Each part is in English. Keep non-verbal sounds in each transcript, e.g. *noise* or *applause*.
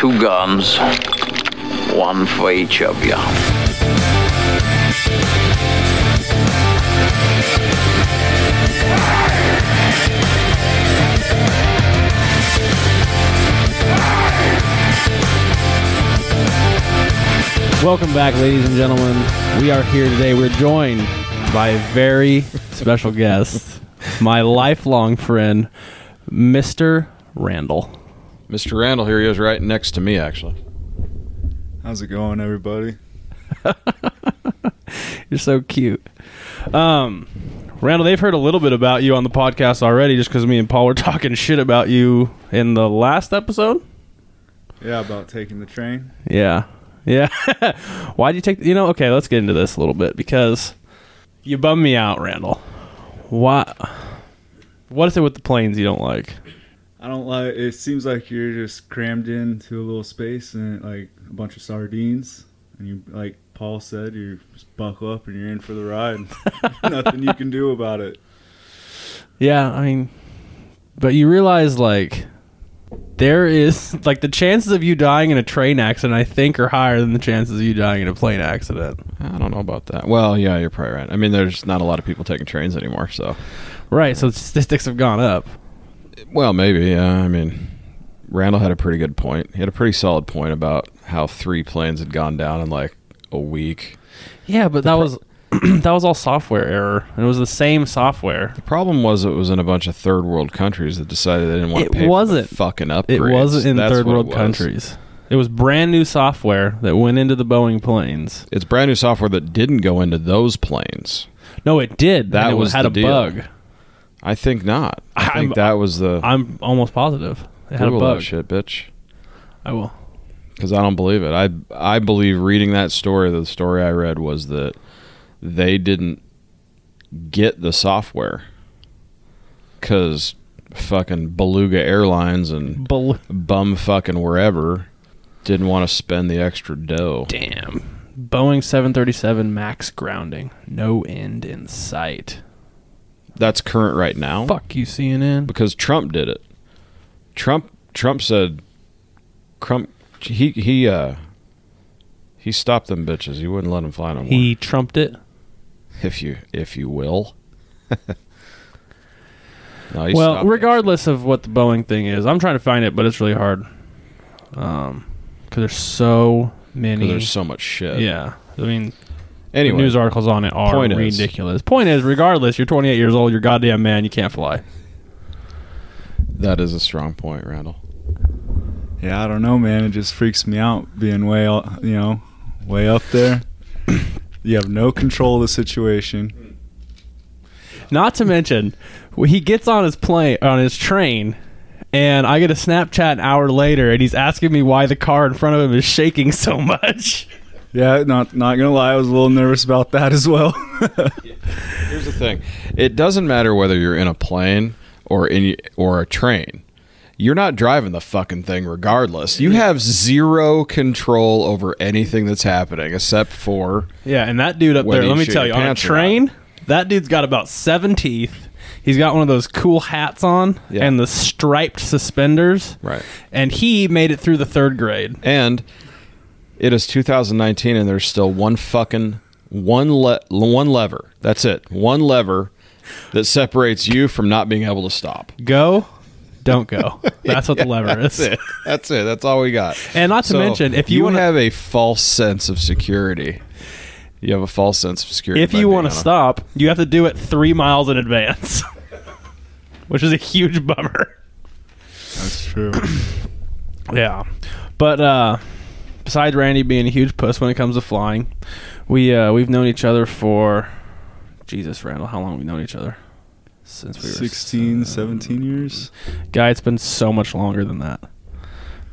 two guns, one for each of you. Welcome back, ladies and gentlemen. We are here today. We're joined by a very special guest, my lifelong friend, Mr. Randall. Mr. Randall here he is right next to me actually. How's it going, everybody? *laughs* You're so cute. Um, Randall, they've heard a little bit about you on the podcast already just because me and Paul were *laughs* talking shit about you in the last episode. Yeah, about taking the train. Yeah. Yeah. *laughs* Why'd you take, you know, okay, let's get into this a little bit because you bum me out, Randall. Why? What is it with the planes you don't like? I don't like. It seems like you're just crammed into a little space and like a bunch of sardines, and you like Paul said, you just buckle up and you're in for the ride. *laughs* Nothing you can do about it. Yeah, I mean, but you realize like there is *laughs* like the chances of you dying in a train accident, I think, are higher than the chances of you dying in a plane accident. I don't know about that. Well, yeah, you're probably right. I mean, there's not a lot of people taking trains anymore, so Right, so statistics have gone up. Well, maybe. Yeah, I mean, Randall had a pretty good point. He had a pretty solid point about how three planes had gone down in like a week. Yeah, but that was *clears throat* that was all software error. And it was the same software. The problem was it was in a bunch of third world countries that decided they didn't want It to pay wasn't. for the fucking upgrades. It wasn't in That's third it world was. countries. It was brand new software that went into the Boeing planes. It's brand new software that didn't go into those planes. No, it did. That it was had the a deal. bug. I think not. I I'm- think that was the I'm almost positive it had Google a that shit, bitch. I will. because I don't believe it. I I believe reading that story. The story I read was that they didn't get the software because fucking Beluga Airlines and Bel- bum fucking wherever didn't want to spend the extra dough. Damn. Boeing 737 MAX grounding. No end in sight. That's current right now Fuck you, CNN. because Trump did it. Trump Trump said Trump he he uh he stopped them bitches. He wouldn't let them fly no more. He trumped it. if you if you will. *laughs* no, he well, stopped that regardless of what the Boeing thing is, I'm trying to find it, but it's really hard. Um, because there's so shit, 'cause many. there's so much shit. yeah, I mean, Anyway, the news articles on it are point is- ridiculous. Point is, regardless, you're 28 years old, you're a goddamn man, you can't fly. that is a strong point, Randall. Yeah, I don't know, man. It just freaks me out being way, out- you know, way up there. *coughs* you have no control of the situation. Not to mention, he gets on his plane on his train, and I get a Snapchat an hour later, and he's asking me why the car in front of him is shaking so much. *laughs* Yeah, not not gonna lie, I was a little nervous about that as well. *laughs* Here's the thing: it doesn't matter whether you're in a plane or in or a train. You're not driving the fucking thing regardless. You have zero control over anything that's happening except for Yeah, and that dude up Whether there, you let me shit tell your you, on a pants or train, that dude's got about seven teeth. He's got one of those cool hats on Yeah. and the striped suspenders. right. And he made it through the third grade. And it is 2019, and there's still one fucking one le- one lever. That's it. One lever that separates you from not being able to stop. Go, don't go. *laughs* That's what the lever is. That's it. That's it. That's all we got. And not to So, mention, if you, you want to have a false sense of security, you have a false sense of security. if you want to stop, you have to do it three miles in advance, *laughs* which is a huge bummer. That's true. *clears throat* Yeah, but uh, besides Randy being a huge puss when it comes to flying, we uh, we've known each other for Jesus, Randall. How long have we known each other? Since we were 16, 17 years. Guy, it's been so much longer than that.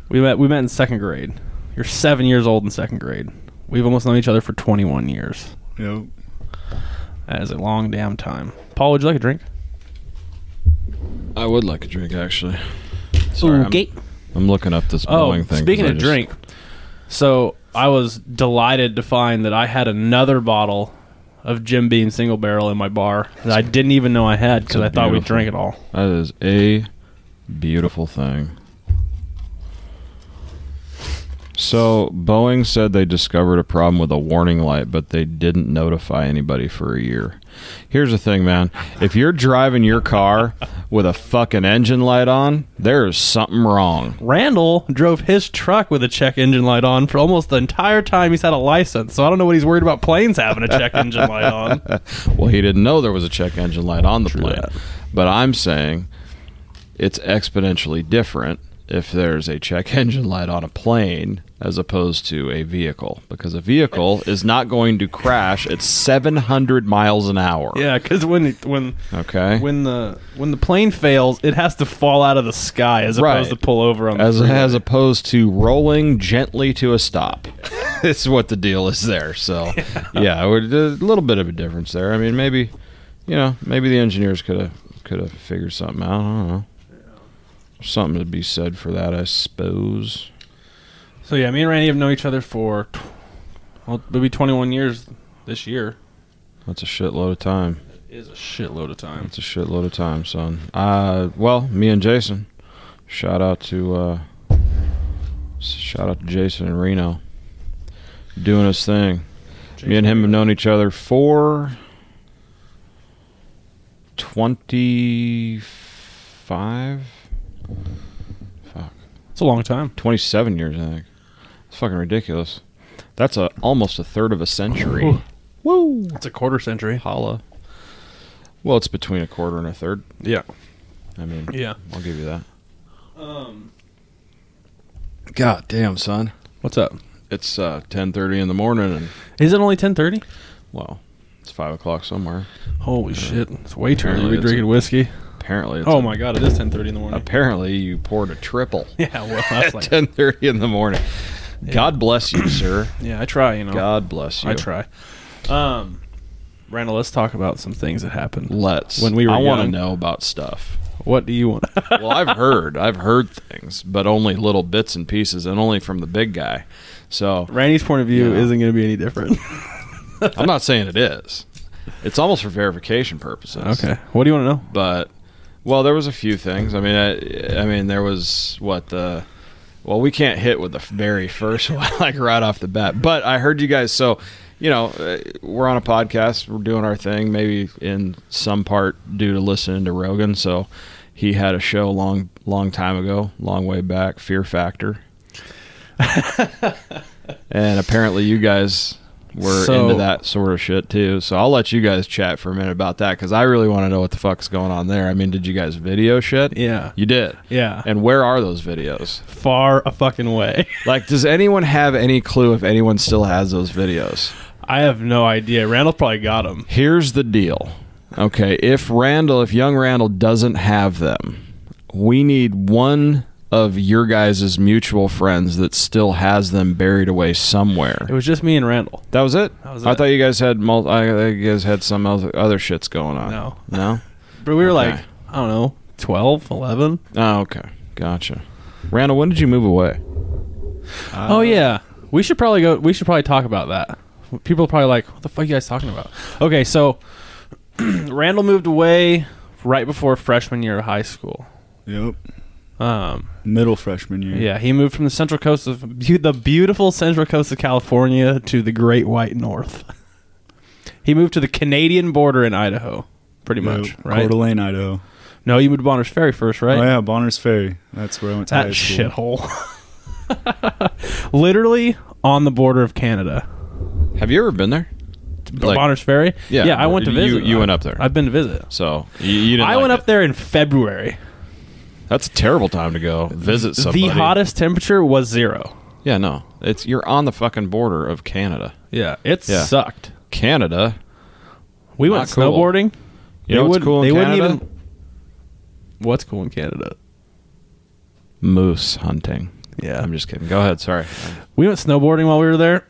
We met we met in second grade. You're seven years old in second grade. We've almost known each other for 21 years. Yep. That is a long damn time. Paul, would you like a drink? I would like a drink actually. Sorry, I'm- I'm, looking up this Oh, Boeing thing. speaking 'cause I of just- drink, so I was delighted to find that I had another bottle of Jim Beam single barrel in my bar that I didn't even know I had because I thought we drank it all. That is a beautiful thing. So Boeing said they discovered a problem with a warning light, but they didn't notify anybody for a year. Here's the thing, man. If you're driving your car with a fucking engine light on, there is something wrong. Randall drove his truck with a check engine light on for almost the entire time he's had a license. So I don't know what he's worried about planes having a check engine light on. *laughs* Well, he didn't know there was a check engine light on the plane. that. But I'm saying it's exponentially different if there's a check *laughs* engine light on a plane as opposed to a vehicle because a vehicle is not going to crash at 700 miles an hour. Yeah, because when when Okay. when the when the plane fails, it has to fall out of the sky as Right. opposed to pull over on the as freeway. as opposed to rolling gently to a stop. *laughs* it's what the deal is there. So, *laughs* yeah, would- a little bit of a difference there. I mean, maybe, you know, maybe the engineers could have could have figured something out. I don't know. Something to be said for that, I suppose. So yeah, me and Randy have known each other for tw- well, it'll 21 years this year. That's a shitload of time. It is a shitload of time. That's a shitload of time, son. Uh, well, me and Jason. Shout out to uh, shout out to Jason and Reno, doing his thing. Me and him have known each other for twenty-five, fuck, It's a long time. twenty-seven years, I think. It's fucking ridiculous. That's a almost a third of a century. Woo! It's a quarter century. Holla. Well, it's between a quarter and a third. Yeah. I mean, Yeah. I'll give you that. Um, God damn, son. what's up? It's uh, ten thirty in the morning, and Is it only 10:30? well, it's five o'clock somewhere. Holy shit! It's way too early to Apparently be drinking a- whiskey. Apparently, it's Oh a- my god, it is 10:30 in the morning. Apparently, you poured a triple *laughs* Yeah, well, that's *laughs* like ten thirty in the morning. God bless you, *clears throat* sir. yeah. I try, you know. God bless you. I try. Um, Randall, let's talk about some things that happened. Let's. When we were I want to know about stuff. What do you want? *laughs* Well, I've heard, I've heard things, but only little bits and pieces, and only from the big guy. So Randy's point of view Yeah. isn't going to be any different. *laughs* *laughs* I'm not saying it is. It's almost for verification purposes. okay. What do you want to know? but well, there was a few things. I mean, I, I mean, there was what the well, we can't hit with the very first *laughs* one like right off the bat. But I heard you guys. So you know, uh, we're on a podcast. We're doing our thing. Maybe in some part due to listening to Rogan. So he had a show long, long time ago, long way back. Fear Factor. *laughs* and apparently, you guys were So- into that sort of shit too. So I'll let you guys chat for a minute about that because I really want to know what the fuck's going on there. I mean, did you guys video shit? Yeah. You did. Yeah. And where are those videos? Far a fucking way. *laughs* Like, does anyone have any clue if anyone still has those videos? I have no idea. Randall probably got them. Here's the deal. Okay, if Randall, if young Randall doesn't have them, we need one of your guys' mutual friends that still has them buried away somewhere. It was just me and Randall. That was it. That was I it. thought you guys had mul- I thought you guys had some other, other shits going on. No. No. *laughs* But we were Okay. like, I don't know, 12, 11? Oh, okay. Gotcha. Randall, when did you move away? Uh, oh, yeah. We should probably go. We should probably talk about that. People are probably like, what the fuck are you guys talking about? Okay, so *clears throat* Randall moved away right before freshman year of high school. Yep. Um, Middle freshman year. yeah, he moved from the central coast of beau- the beautiful central coast of California to the Great White North. *laughs* he moved to the Canadian border in Idaho, pretty Yep. much, Coeur right? d'Alene, Idaho. No, you moved to Bonners Ferry first, right? Oh yeah, Bonner's Ferry. That's where I went to that high school. shithole. *laughs* Literally on the border of Canada. Have you ever been there? Like- Bonners Ferry? Yeah, Yeah, I went to you- visit. you went up there. I've been to visit. So you, you didn't. I like went it. up there in February. That's a terrible time to go visit somebody. The hottest temperature was zero. Yeah, no. It's you're on the fucking border of Canada. Yeah, it Yeah. sucked. Canada. We Not went cool. snowboarding. You know what's wouldn't- cool in they Canada? wouldn't even. What's cool in Canada? Moose hunting. Yeah, I'm just kidding. Go ahead. Sorry. we went snowboarding while we were there.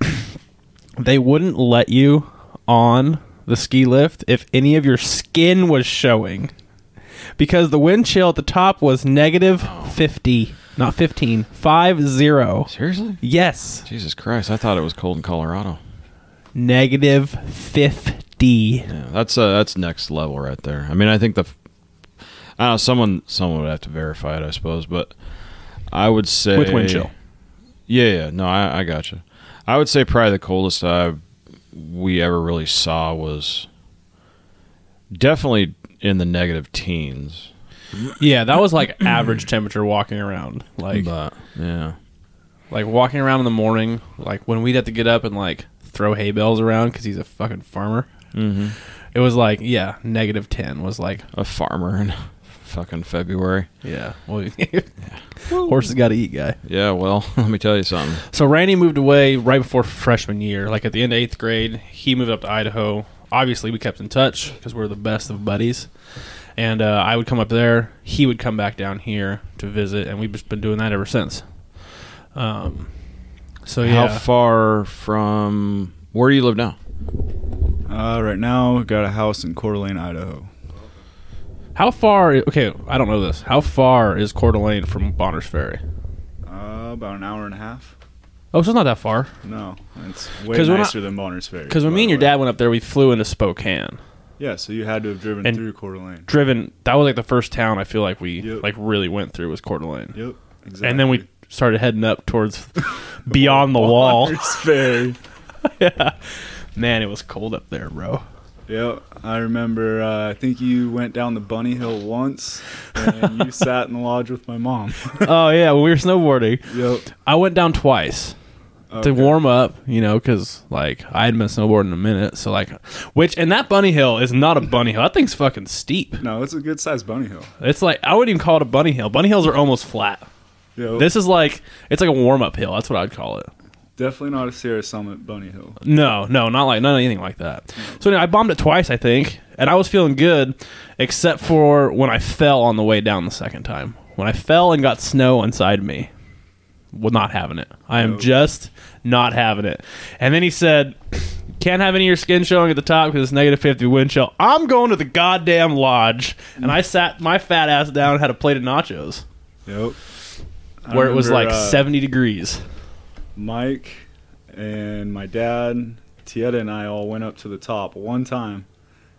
*coughs* they wouldn't let you on the ski lift if any of your skin was showing because the wind chill at the top was negative 50 not 15 5 0 Seriously? yes Jesus Christ! I thought it was cold in Colorado. negative 50 Yeah, that's uh, that's next level right there. I mean, I think the. I don't know. Someone someone would have to verify it, I suppose, but I would say with wind chill Yeah, yeah. No, I, I got you. I would say probably the coldest I we ever really saw was definitely in the negative teens. Yeah, that was like average temperature walking around. Like but yeah, like walking around in the morning, like when we'd have to get up and like throw hay bales around because he's a fucking farmer. mm-hmm. It was like yeah, negative ten was like a farmer in fucking February. yeah. Well, *laughs* horses got to eat, guy. Yeah, well, *laughs* let me tell you something. So Randy moved away right before freshman year. Like at the end of eighth grade, he moved up to Idaho. Obviously, we kept in touch because we're the best of buddies. And uh, I would come up there. He would come back down here to visit, and we've just been doing that ever since. Um, so yeah, How far from where do you live now? Uh, right now, I've got a house in Coeur d'Alene, Idaho. how far? Okay, I don't know this. How far is Coeur d'Alene from Bonners Ferry? Uh, about an hour and a half. Oh, so it's not that far. No, it's way 'Cause I- nicer than Bonner's Ferry. Because when by me and the your way. dad went up there, we flew into Spokane. Yeah, so you had to have driven And- through Coeur d'Alene. Driven. That was like the first town I feel like we Yep. like really went through was Coeur d'Alene. Yep, exactly. And then we started heading up towards *laughs* beyond the wall. Bonner's Ferry. *laughs* yeah. Man, it was cold up there, bro. Yep, I remember. Uh, I think you went down the bunny hill once, and you *laughs* sat in the lodge with my mom. *laughs* oh yeah, we were snowboarding, yep. I went down twice to warm up. You know, because like I hadn't been snowboarding in a minute. So like, which and that bunny hill is not a bunny hill. That thing's fucking steep. No, it's a good sized bunny hill. It's like I wouldn't even call it a bunny hill. Bunny hills are almost flat. Yep. This is like it's like a warm up hill. That's what I'd call it. Definitely not a Sierra Summit bunny hill. No, no, not like not anything like that. So anyway, I bombed it twice, I think, and I was feeling good, except for when I fell on the way down the second time. When I fell and got snow inside me, well, not having it. I am just not having it. And then he said, "Can't have any of your skin showing at the top because it's negative fifty wind chill." I'm going to the goddamn lodge, and I sat my fat ass down and had a plate of nachos Yep. I where it was like uh, seventy degrees. Mike and my dad, Tieta and I all went up to the top one time.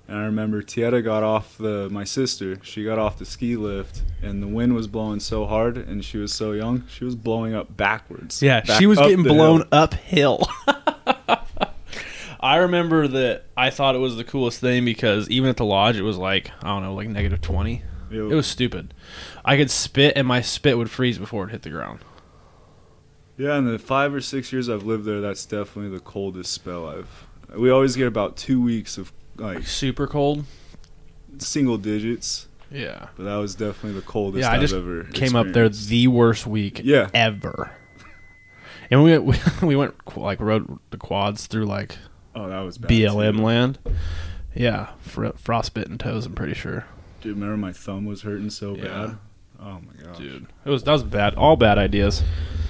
And I remember Tieta got off the my sister, she got off the ski lift and the wind was blowing so hard and she was so young, she was blowing up backwards. Yeah, back she was getting blown hill. uphill. *laughs* I remember that I thought it was the coolest thing because even at the lodge, it was like I don't know, like negative twenty. It was stupid. I could spit and my spit would freeze before it hit the ground. Yeah, in the five or six years I've lived there, that's definitely the coldest spell I've. We always get about two weeks of like Super cold. single digits, Yeah. but that was definitely the coldest Yeah, I I've just ever Came up there the worst week Yeah. ever. And we *laughs* we, we went like rode the quads through like Oh, that was bad BLM too. land. Yeah, fr- frostbitten toes. I'm pretty sure. Dude, remember my thumb was hurting so Yeah. bad. Oh my god, Dude, it was that was bad. All bad ideas.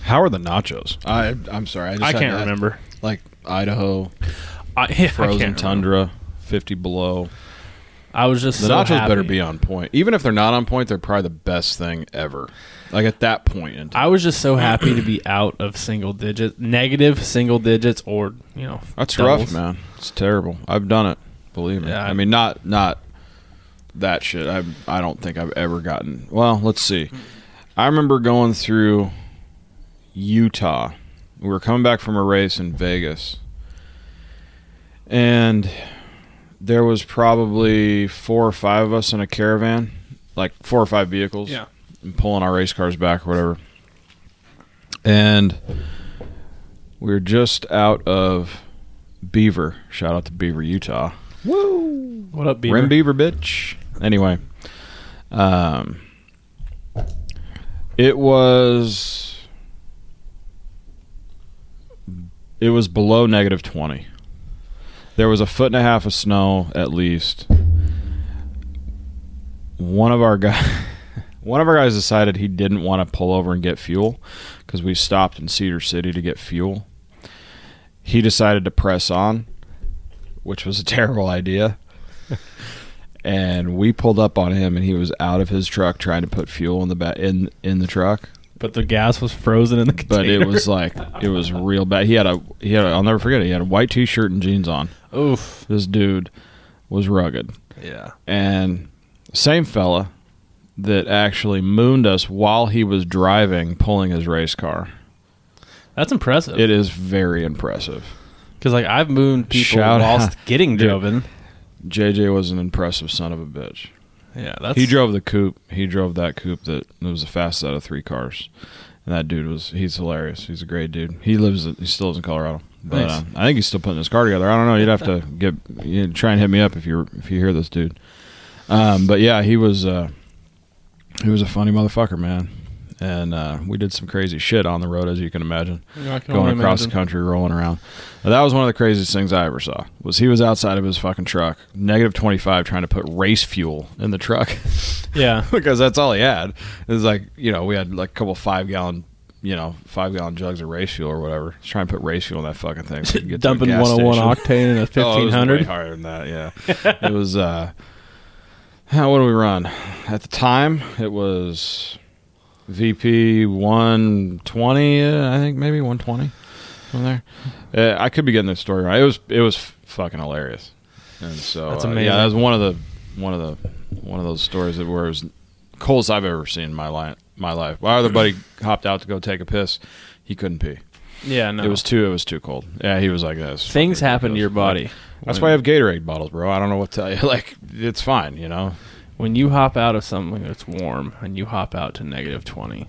How are the nachos? I I'm sorry, I, just I had can't that, remember. Like Idaho, I, yeah, *laughs* I frozen can't tundra, fifty below. I was just The so nachos better be on point. Even if they're not on point, they're probably the best thing ever. Like at that point in time. I was just so happy to be *clears throat* out of single digits, negative single digits, or you know, That's doubles. rough, man. It's terrible. I've done it. Believe me. Yeah, I I- mean, not not that shit. I I don't think I've ever gotten. Well, let's see. I remember going through Utah. We were coming back from a race in Vegas, and there was probably four or five of us in a caravan, like four or five vehicles Yeah, and pulling our race cars back or whatever. And we were just out of Beaver. Shout out to Beaver, Utah. Woo! What up, Beaver? Rim Beaver, bitch. Anyway, um, it was it was below negative twenty. There was a foot and a half of snow at least. One of our guys, *laughs* one of our guys decided he didn't want to pull over and get fuel because we stopped in Cedar City to get fuel. He decided to press on, which was a *laughs* terrible idea and we pulled up on him and he was out of his truck trying to put fuel in the ba- in in the truck But the gas was frozen in the container. but it was like it was real bad he had a he had a, I'll never forget it he had a white t-shirt and jeans on oof. this dude was rugged Yeah. and same fella that actually mooned us while he was driving pulling his race car That's impressive. It is very impressive. Because like I've mooned people Shout whilst out. getting driven. JJ was an impressive son of a bitch. Yeah, that's He drove the coupe. He drove that coupe that was the fastest out of three cars. And that dude was he's hilarious. He's a great dude. He lives he still lives in Colorado. But uh, I think he's still putting his car together. I don't know. You'd have to *laughs* get you try and hit me up if you if you hear this dude. Um, but yeah, he was uh, he was a funny motherfucker, man. And uh, we did some crazy shit on the road, as you can imagine I can going across the country, rolling around. Now, that was one of the craziest things I ever saw. Was he was outside of his fucking truck, negative twenty five, trying to put race fuel in the truck *laughs* Yeah, because that's all he had. It was like you know we had like a couple five gallon, you know, five gallon jugs of race fuel or whatever. Just trying to put race fuel in that fucking thing. So get dumping 101 station. octane in a *laughs* Oh, it way 1500. higher than that. Yeah, it was. uh How what do we run? At the time, it was VP one twenty. Uh, I think maybe one twenty from there. Uh, I could be getting this story right. It was it was f- fucking hilarious. And so That's uh, amazing. yeah, that was one of the one of the one of those stories that where it was coldest I've ever seen in my life. My life. My other buddy *clears throat* hopped out to go take a piss. He couldn't pee. Yeah, no. It was too. It was too cold. Yeah, he was like this. things happen to your body. That's why I have Gatorade bottles, bro. I don't know what to tell you. *laughs* Like, it's fine, you know. When you hop out of something that's warm and you hop out to negative 20,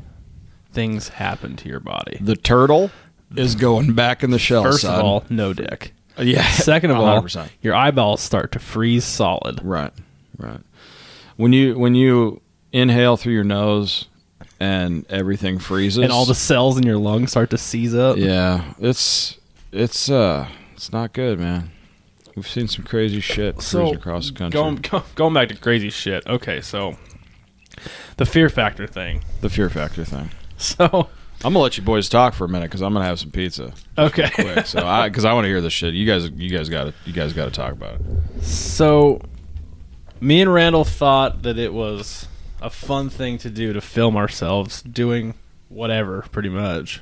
things happen to your body. The turtle is going back in the shell. First son. of all, no dick. yeah. Second of all, 100%. your eyeballs start to freeze solid. right, right. When you when you inhale through your nose and everything freezes, And all the cells in your lungs start to seize up. yeah, it's it's uh it's not good, man. We've seen some crazy shit So, across the country. Going, *laughs* going back to crazy shit. Okay, so the fear factor thing. the fear factor thing. So, *laughs* I'm gonna let you boys talk for a minute because I'm gonna have some pizza okay. quick. So I because I want to hear this shit. You guys, you guys got to you guys got to talk about it. So, me and Randall thought that it was a fun thing to do to film ourselves doing whatever, pretty much.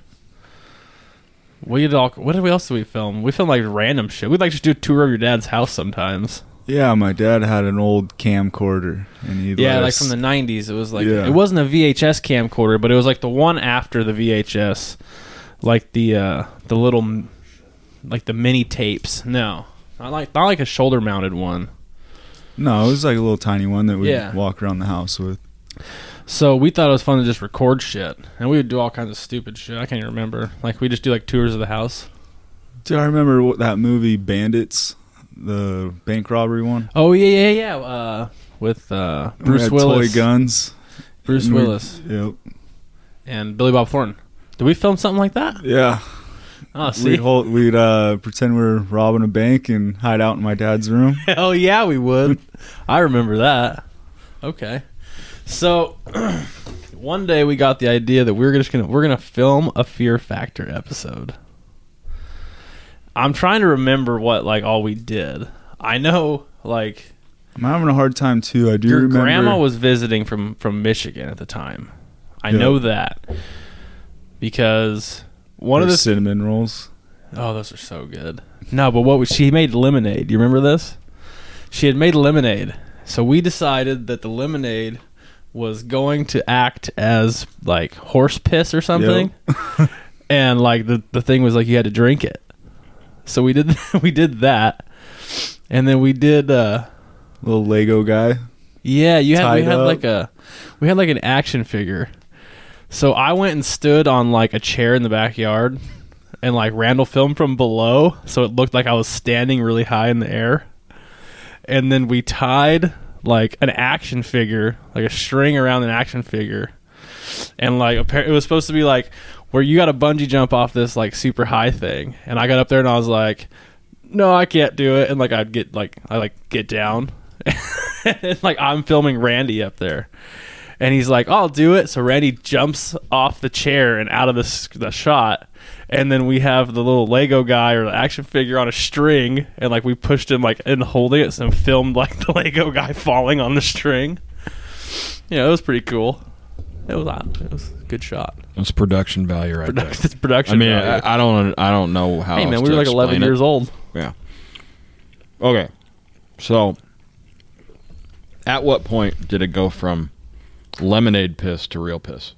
We did all. What did we else did we film? We filmed like random shit. We'd like to do a tour of your dad's house sometimes. Yeah, my dad had an old camcorder, and he Yeah, like us- from the '90s. It was like Yeah. it wasn't a VHS camcorder, but it was like the one after the VHS, like the uh the little, like the mini tapes. No, not like not like a shoulder mounted one. No, it was like a little tiny one that we'd Yeah. walk around the house with. So we thought it was fun to just record shit, and we would do all kinds of stupid shit. I can't even remember. Like we just do like tours of the house. Do I remember what, that movie Bandits, the bank robbery one? Oh yeah, yeah, yeah. Uh, with uh, We Bruce Willis, toy guns. Bruce And Willis, Yep. and Billy Bob Thornton. Did we film something like that? Yeah. Oh, see, We'd hold, we'd uh, pretend we're robbing a bank and hide out in my dad's room. *laughs* Hell yeah, we would. *laughs* I remember that. Okay. So *clears throat* one day we got the idea that we were just gonna we're gonna film a Fear Factor episode. I'm trying to remember what like all we did. I know like I'm having a hard time too. I do your remember. grandma was visiting from from Michigan at the time. I Yeah. know that because one of the cinnamon rolls. Oh, those are so good. No, but what was she made lemonade? Do you remember this? She had made lemonade. So we decided that the lemonade was going to act as like horse piss or something. *laughs* and like the the thing was like you had to drink it. So we did *laughs* we did that. And then we did uh Little Lego guy. yeah, you had we had up. like a we had like an action figure. So I went and stood on like a chair in the backyard and like Randall filmed from below so it looked like I was standing really high in the air. And then we tied like an action figure, like a string around an action figure. And like it was supposed to be like where you got a bungee jump off this like super high thing. And I got up there and I was like no, I can't do it. And like I'd get like I like get down, *laughs* and like I'm filming Randy up there, and he's like, "I'll do it." So Randy jumps off the chair and out of the the shot, and then we have the little Lego guy or the action figure on a string, and like we pushed him like in holding it, and filmed like *laughs* the Lego guy falling on the string. Yeah, it was pretty cool. It was uh, it was a good shot. It's production value right there. *laughs* It's production. I mean, value. I, I don't, I don't know how. hey man, we were like 11 it. years old. Yeah. Okay. So, at what point did it go from lemonade piss to real piss?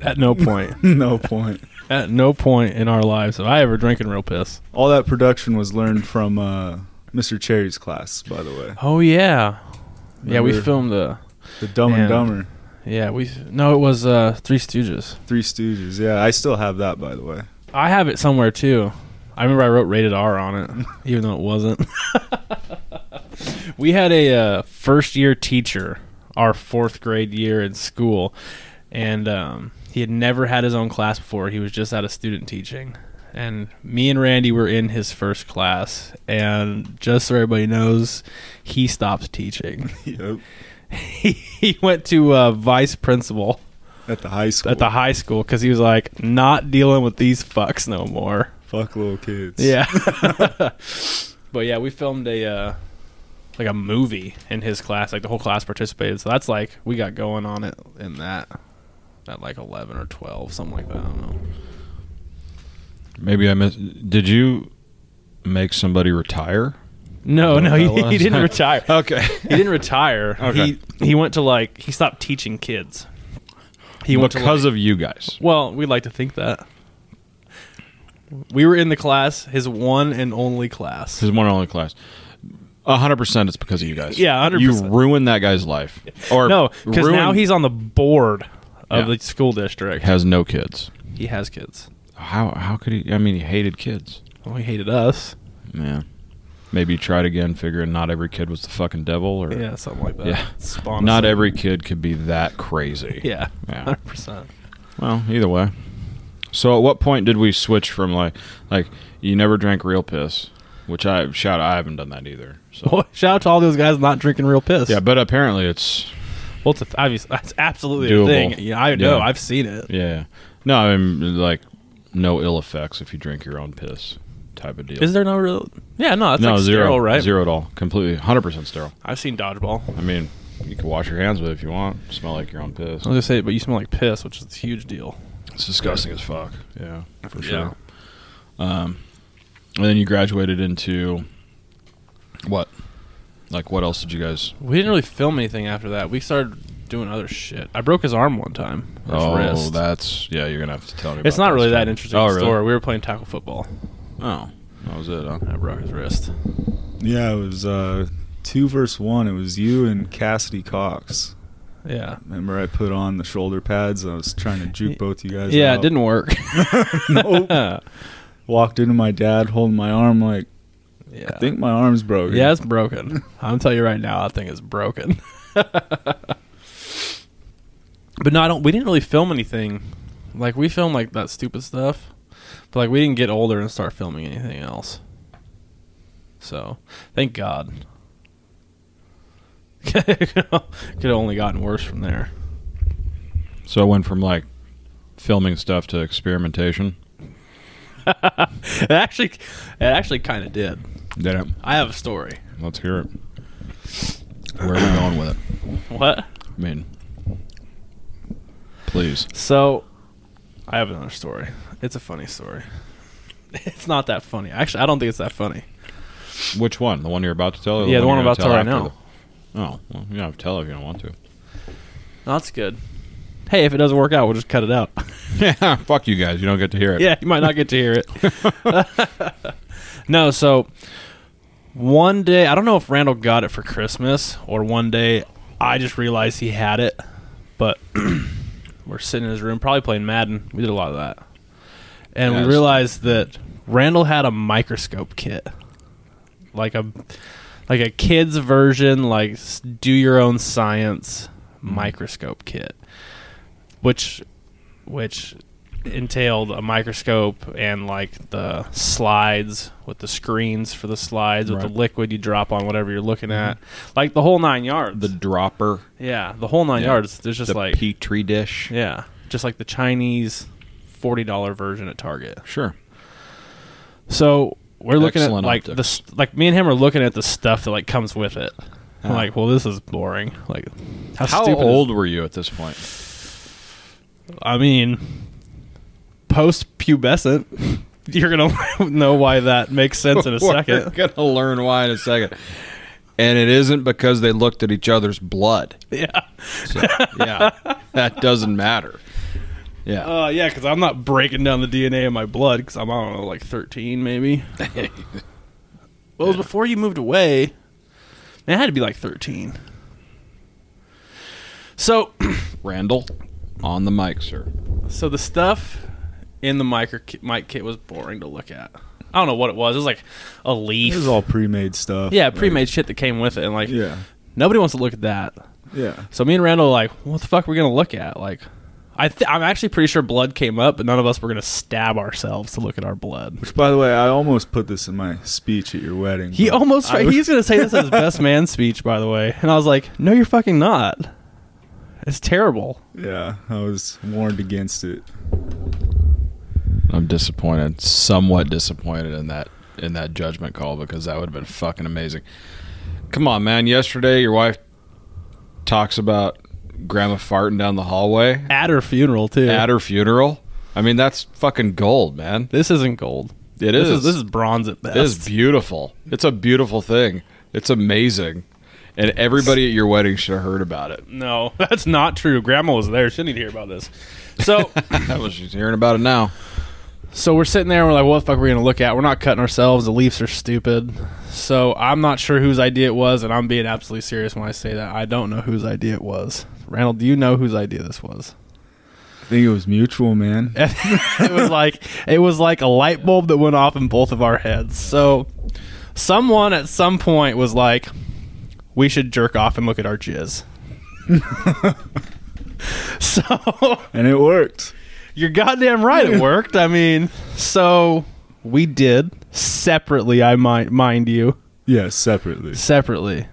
At no point. *laughs* no point. At no point in our lives have I ever drinking real piss. All that production was learned from uh, Mr. Cherry's class, by the way. Oh yeah, yeah. We filmed the. The Dumb Man. and Dumber, Yeah, we no, it was uh, Three Stooges. Three Stooges. Yeah, I still have that, by the way. I have it somewhere too. I remember I wrote rated R on it, *laughs* even though it wasn't. *laughs* we had a uh, first year teacher, our fourth grade year in school, and um, he had never had his own class before. He was just out of student teaching. And me and Randy were in his first class, and just so everybody knows, he stopped teaching. *laughs* *laughs* Yep. he, he went to uh, vice principal At the high school. at the high school because he was like, not dealing with these fucks no more. Fuck little kids. Yeah. *laughs* but yeah, we filmed a uh, like a movie in his class. Like the whole class participated. So that's like we got going on it in that at like eleven or twelve, something like that. I don't know. Maybe I missed. Did you make somebody retire? No, no, he, *laughs* he didn't *laughs* retire. Okay. He didn't retire. *laughs* Okay. He he went to like he stopped teaching kids. He went because like- of you guys. Well, we'd like to think that. We were in the class, his one and only class. His one and only class. A hundred percent, it's because of you guys. Yeah, 100%. You ruined that guy's life. Or No, because now he's on the board of Yeah. the school district. has no kids. He has kids. How how could he? I mean, he hated kids. Well, he hated us. Yeah. Maybe he tried again, figuring not every kid was the fucking devil, or Yeah, something like that. Yeah. Spawn not every kid could be that crazy. *laughs* Yeah, Yeah. hundred percent. Well, either way. So, at what point did we switch from like, like you never drank real piss, which I shout I haven't done that either. So Well, shout out to all those guys not drinking real piss. yeah, but apparently it's well, it's a, obviously it's absolutely Doable. a thing. Yeah, I know. Yeah. I've seen it. yeah. No, I mean like no ill effects if you drink your own piss, type of deal. Is there no real? Yeah, no, it's no like zero, sterile, right? Zero at all, completely, hundred percent sterile. I've seen dodgeball. I mean, you can wash your hands with it if you want. Smell like your own piss. I was gonna say, but you smell like piss, which is a huge deal. It's disgusting as fuck. Yeah, for Yeah. sure. Um, and then you graduated into what? Like, what else did you guys? We didn't really film anything after that. We started doing other shit. I broke his arm one time. his oh, wrist. that's yeah. You're gonna have to tell me. It's about not really story. that interesting Oh, a really? story. We were playing tackle football. Oh, that was it. Huh? I broke his wrist. Yeah, it was uh, two versus one. It was you and Cassidy Cox. Yeah. Remember, I put on the shoulder pads. I was trying to juke both you guys. Yeah, out. it didn't work. *laughs* Nope. *laughs* Walked into my dad holding my arm like, yeah. I think my arm's broken. Yeah, it's broken. *laughs* I'm telling you right now, that thing is broken. *laughs* but no, I don't. We didn't really film anything. Like we filmed like that stupid stuff, but like we didn't get older and start filming anything else. So thank God. *laughs* Could have only gotten worse from there. So it went from like filming stuff to experimentation. *laughs* It actually, it actually kind of did. Did it? I have a story. Let's hear it. Where are we going with it? *clears throat* What? I mean, please. So, I have another story. It's a funny story. *laughs* It's not that funny. Actually, I don't think it's that funny. Which one? The one you're about to tell? or Yeah, the one I'm about to tell right now. the- Oh, well, you don't have to tell if you don't want to. No, that's good. Hey, if it doesn't work out, we'll just cut it out. *laughs* yeah, fuck you guys. You don't get to hear it. yeah, you might not get to hear it. *laughs* no, so one day, I don't know if Randall got it for Christmas or one day I just realized he had it, but *clears throat* we're sitting in his room, probably playing Madden. We did a lot of that. And Yes. we realized that Randall had a microscope kit. Like a like a kid's version, like do your own science microscope kit. Which which entailed a microscope and like the slides with the screens for the slides with Right. Mm-hmm. the liquid you drop on whatever you're looking at. Like the whole nine yards. The dropper, yeah, the whole nine Yeah. yards. There's just the like petri dish. yeah, just like the Chinese forty dollar version at Target. Sure. So we're looking Excellent at like optics. the st- like me and him are looking at the stuff that like comes with it. I'm Ah. like, well, this is boring. Like, how, How stupid is- old were you at this point? I mean, post pubescent. *laughs* You're gonna *laughs* know why that makes sense in a *laughs* second. gonna learn why in a second. And it isn't because they looked at each other's blood. Yeah. So, yeah, that doesn't matter. Yeah. Uh, yeah, because I'm not breaking down the DNA in my blood because I'm I don't know like 13 maybe. well, it was before you moved away. Man, it had to be like 13. So, *clears throat* Randall, on the mic, sir. so the stuff in the micro mic kit was boring to look at. I don't know what it was. It was like a leaf. It was all pre-made stuff. yeah, pre-made shit that came with it, and like Yeah, nobody wants to look at that. yeah. So me and Randall were like, what the fuck are we gonna look at? Like, I th- I'm actually pretty sure blood came up, but none of us were gonna stab ourselves to look at our blood. Which, by the way, I almost put this in my speech at your wedding. He almost tried. was- He's gonna say this as his best *laughs* man speech, by the way, and I was like, no, you're fucking not. It's terrible. Yeah, I was warned against it. I'm disappointed, somewhat disappointed in that in that judgment call because that would have been fucking amazing. Come on, man. Yesterday, your wife talks about grandma farting down the hallway At her funeral too. at her funeral. I mean, that's fucking gold, man. This isn't gold. It This is. is this is bronze at best. It is beautiful. It's a beautiful thing. It's amazing, and everybody at your wedding should have heard about it. no, *laughs* that's not true. Grandma was there. She didn't hear about this. So, *laughs* That was she's hearing about it now. so we're sitting there. and We're like, what the fuck are we gonna look at? We're not cutting ourselves. The Leafs are stupid. So I'm not sure whose idea it was, and I'm being absolutely serious when I say that. I don't know whose idea it was. Randall, do you know whose idea this was? I think it was mutual, man. *laughs* it was like it was like a light bulb that went off in both of our heads. So someone at some point was like, "We should jerk off and look at our jizz." *laughs* so And it worked. you're goddamn right, it *laughs* worked. I mean, so we did separately. I mind mind you Yeah, separately. separately,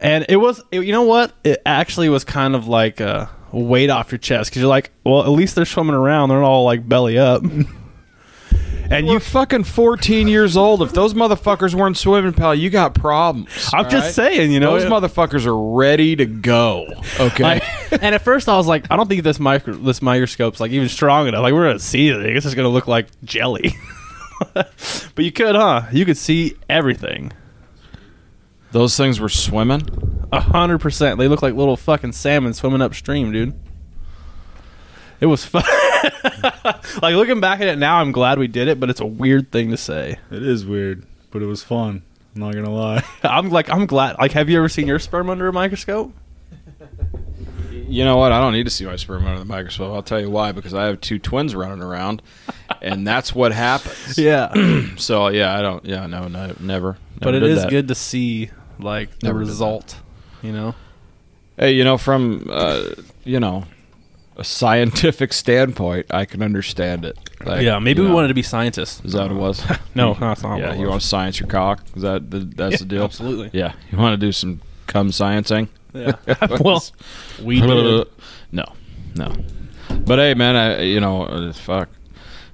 and it was it- you know what? It actually was kind of like a weight off your chest because you're like, well, at least they're swimming around. They're not all like belly up. *laughs* And You're fucking 14 years old. If those motherfuckers weren't swimming, pal, you got problems. I'm all just right? saying, you know, those motherfuckers are ready to go. Okay. *laughs* and at first I was like, I don't think this micro this microscope's like even strong enough. Like we're gonna see it. It's just gonna look like jelly. *laughs* but you could, huh? You could see everything. those things were swimming. A hundred percent. They look like little fucking salmon swimming upstream, dude. It was fun. *laughs* like looking back at it now, I'm glad we did it, but it's a weird thing to say. It is weird, but it was fun. I'm not gonna lie. *laughs* I'm like, I'm glad. Like, have you ever seen your sperm under a microscope? *laughs* You know what? I don't need to see my sperm under the microscope. I'll tell you why. Because I have two twins running around, and that's what happens. Yeah. *clears throat* So yeah, I don't. Yeah, no, no never. but never it did is that. good to see like the Never result. You know. Hey, you know, from uh, you know, a scientific standpoint, I can understand it. Like, yeah, maybe you we know, wanted to be scientists. Is that what it was? *laughs* No, that's not. yeah, what you was. want to science your cock? Is that the, that's the deal? Absolutely. Yeah, you want to do some cum sciencing? Yeah. *laughs* well, we did. *laughs* no, no. But hey, man, I you know, uh, fuck,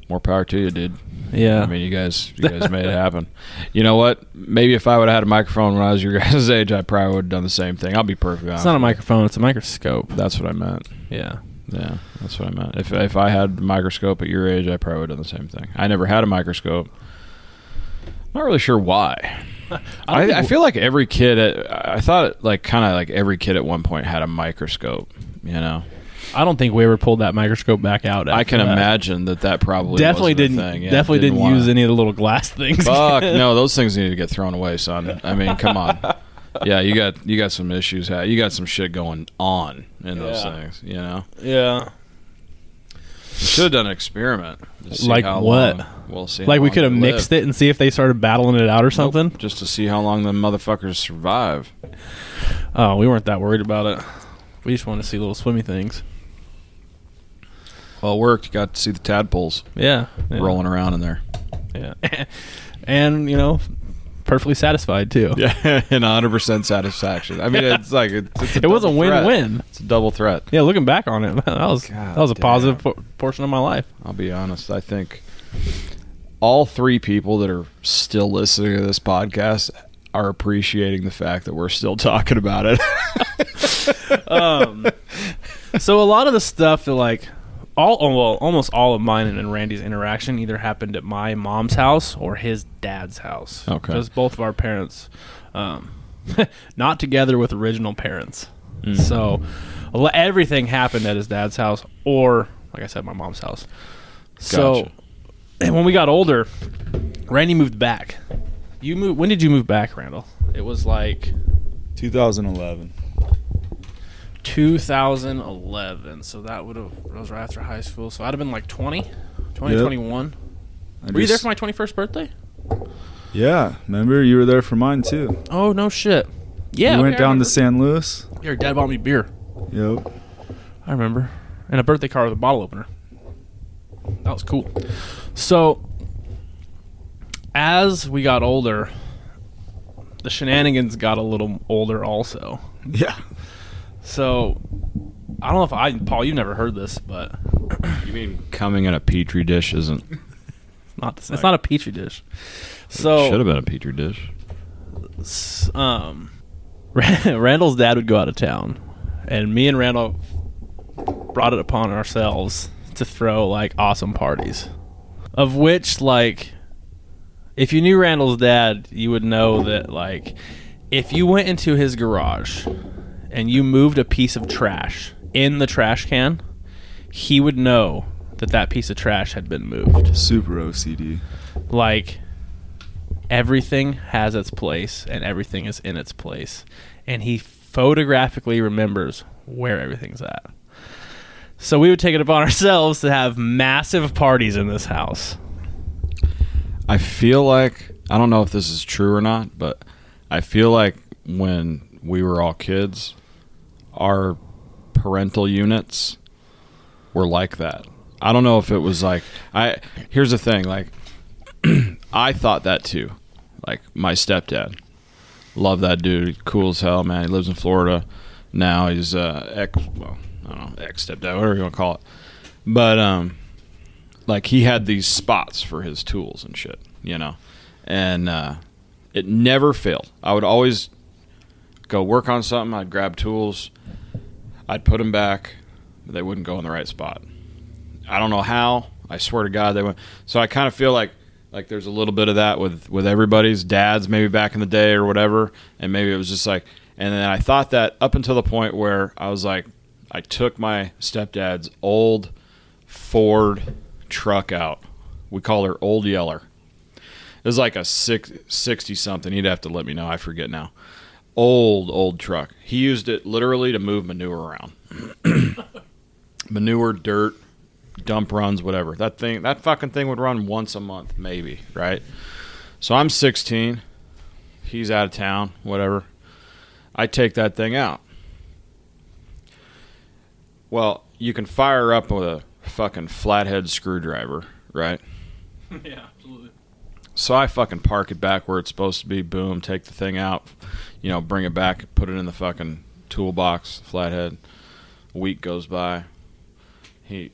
more power to you, dude. Yeah. I mean, you guys, you guys made it happen. You know what? Maybe if I would have had a microphone when I was your guys' age, I probably would have done the same thing. I'll be honest. it's not a microphone; it's a microscope. That's what I meant. Yeah. Yeah, that's what I meant. If if I had a microscope at your age, I probably would have done the same thing. I never had a microscope. Not really sure why. *laughs* I, I, w- feel like every kid. At, I thought like kind of like every kid at one point had a microscope. You know, I don't think we ever pulled that microscope back out. I can that. imagine that that probably Definitely wasn't didn't. thing. Yeah, definitely didn't, wanna- use any of the little glass things. Fuck *laughs* no, those things need to get thrown away, son. I mean, come on. *laughs* Yeah, you got you got some issues. You got some shit going on in those Yeah. things. You know, Yeah. you should have done an experiment. Like what? long- We'll see. Like we could have mixed it and see if they started battling it out or something. just to see how long the motherfuckers survive. Oh, we weren't that worried about it. We just wanted to see little swimmy things. Well, it worked. You got to see the tadpoles Yeah. yeah. rolling around in there. Yeah. *laughs* and you know, perfectly satisfied too. *laughs* Yeah, and 100 percent satisfaction. I mean, it's like it's, it's It was a double threat. win-win. It's a double threat. Yeah, looking back on it, man, *laughs* that was God that was a damn. positive po- portion of my life. I'll be honest. I think all three people that are still listening to this podcast are appreciating the fact that we're still talking about it. *laughs* Um, so a lot of the stuff that like all oh, well, almost all of mine and Randy's interaction either happened at my mom's house or his dad's house. Okay. because both of our parents, um, *laughs* not together with original parents. Mm. So everything happened at his dad's house or like I said, my mom's house. So, Gotcha. and *clears throat* when we got older, Randy moved back. You moved. When did you move back, Randall? It was like 2011. 2011. So that would have that was right after high school. So I'd have been like 20, 20, Yep. 21. I Were you there for my 21st birthday? Yeah, remember you were there for mine too. Oh no shit. Yeah, we went down to San Luis. Your dad bought me beer. Yep. I remember. And a birthday card with a bottle opener. That was cool. So, as we got older, the shenanigans got a little older also. *laughs* Yeah. So, I don't know if I, Paul, you've never heard this, but *clears throat* You mean coming in a petri dish isn't? *laughs* not it's not a petri dish. So, Should have been a petri dish. s- um, *laughs* Randall's dad would go out of town, and me and Randall brought it upon ourselves to throw like awesome parties, of which like, if you knew Randall's dad, you would know that like, if you went into his garage and you moved a piece of trash in the trash can, he would know that that piece of trash had been moved. Super OCD. like everything has its place and everything is in its place and he photographically remembers where everything's at. So we would take it upon *laughs* ourselves to have massive parties in this house. I feel like I don't know if this is true or not, but I feel like when we were all kids, our parental units were like that. I don't know if it was like I here's the thing, like *clears throat* I thought that too. Like my stepdad. Love that dude. Cool as hell, man. He lives in Florida now. He's uh ex well, I don't know, ex stepdad, whatever you want to call it. But um like he had these spots for his tools and shit, you know, and uh, it never failed. I would always go work on something. I'd grab tools, I'd put them back, they wouldn't go in the right spot. I don't know how. I swear to God, they went. So I kind of feel like like there's a little bit of that with with everybody's dads, maybe back in the day or whatever, and maybe it was just like. And then I thought that up until the point where I was like, I took my stepdad's old Ford truck out. We call her Old Yeller. It was like a six, 60 something. He'd have to let me know. I forget now. Old, old truck. He used it literally to move manure around. *clears throat* manure, dirt, dump runs, whatever. That thing, that fucking thing would run once a month, maybe, right? So I'm 16. He's out of town, whatever. I take that thing out. Well, you can fire up with a fucking flathead screwdriver, right? *laughs* yeah So I fucking park it back where it's supposed to be. Boom, take the thing out, you know, bring it back, put it in the fucking toolbox, flathead. A week goes by. He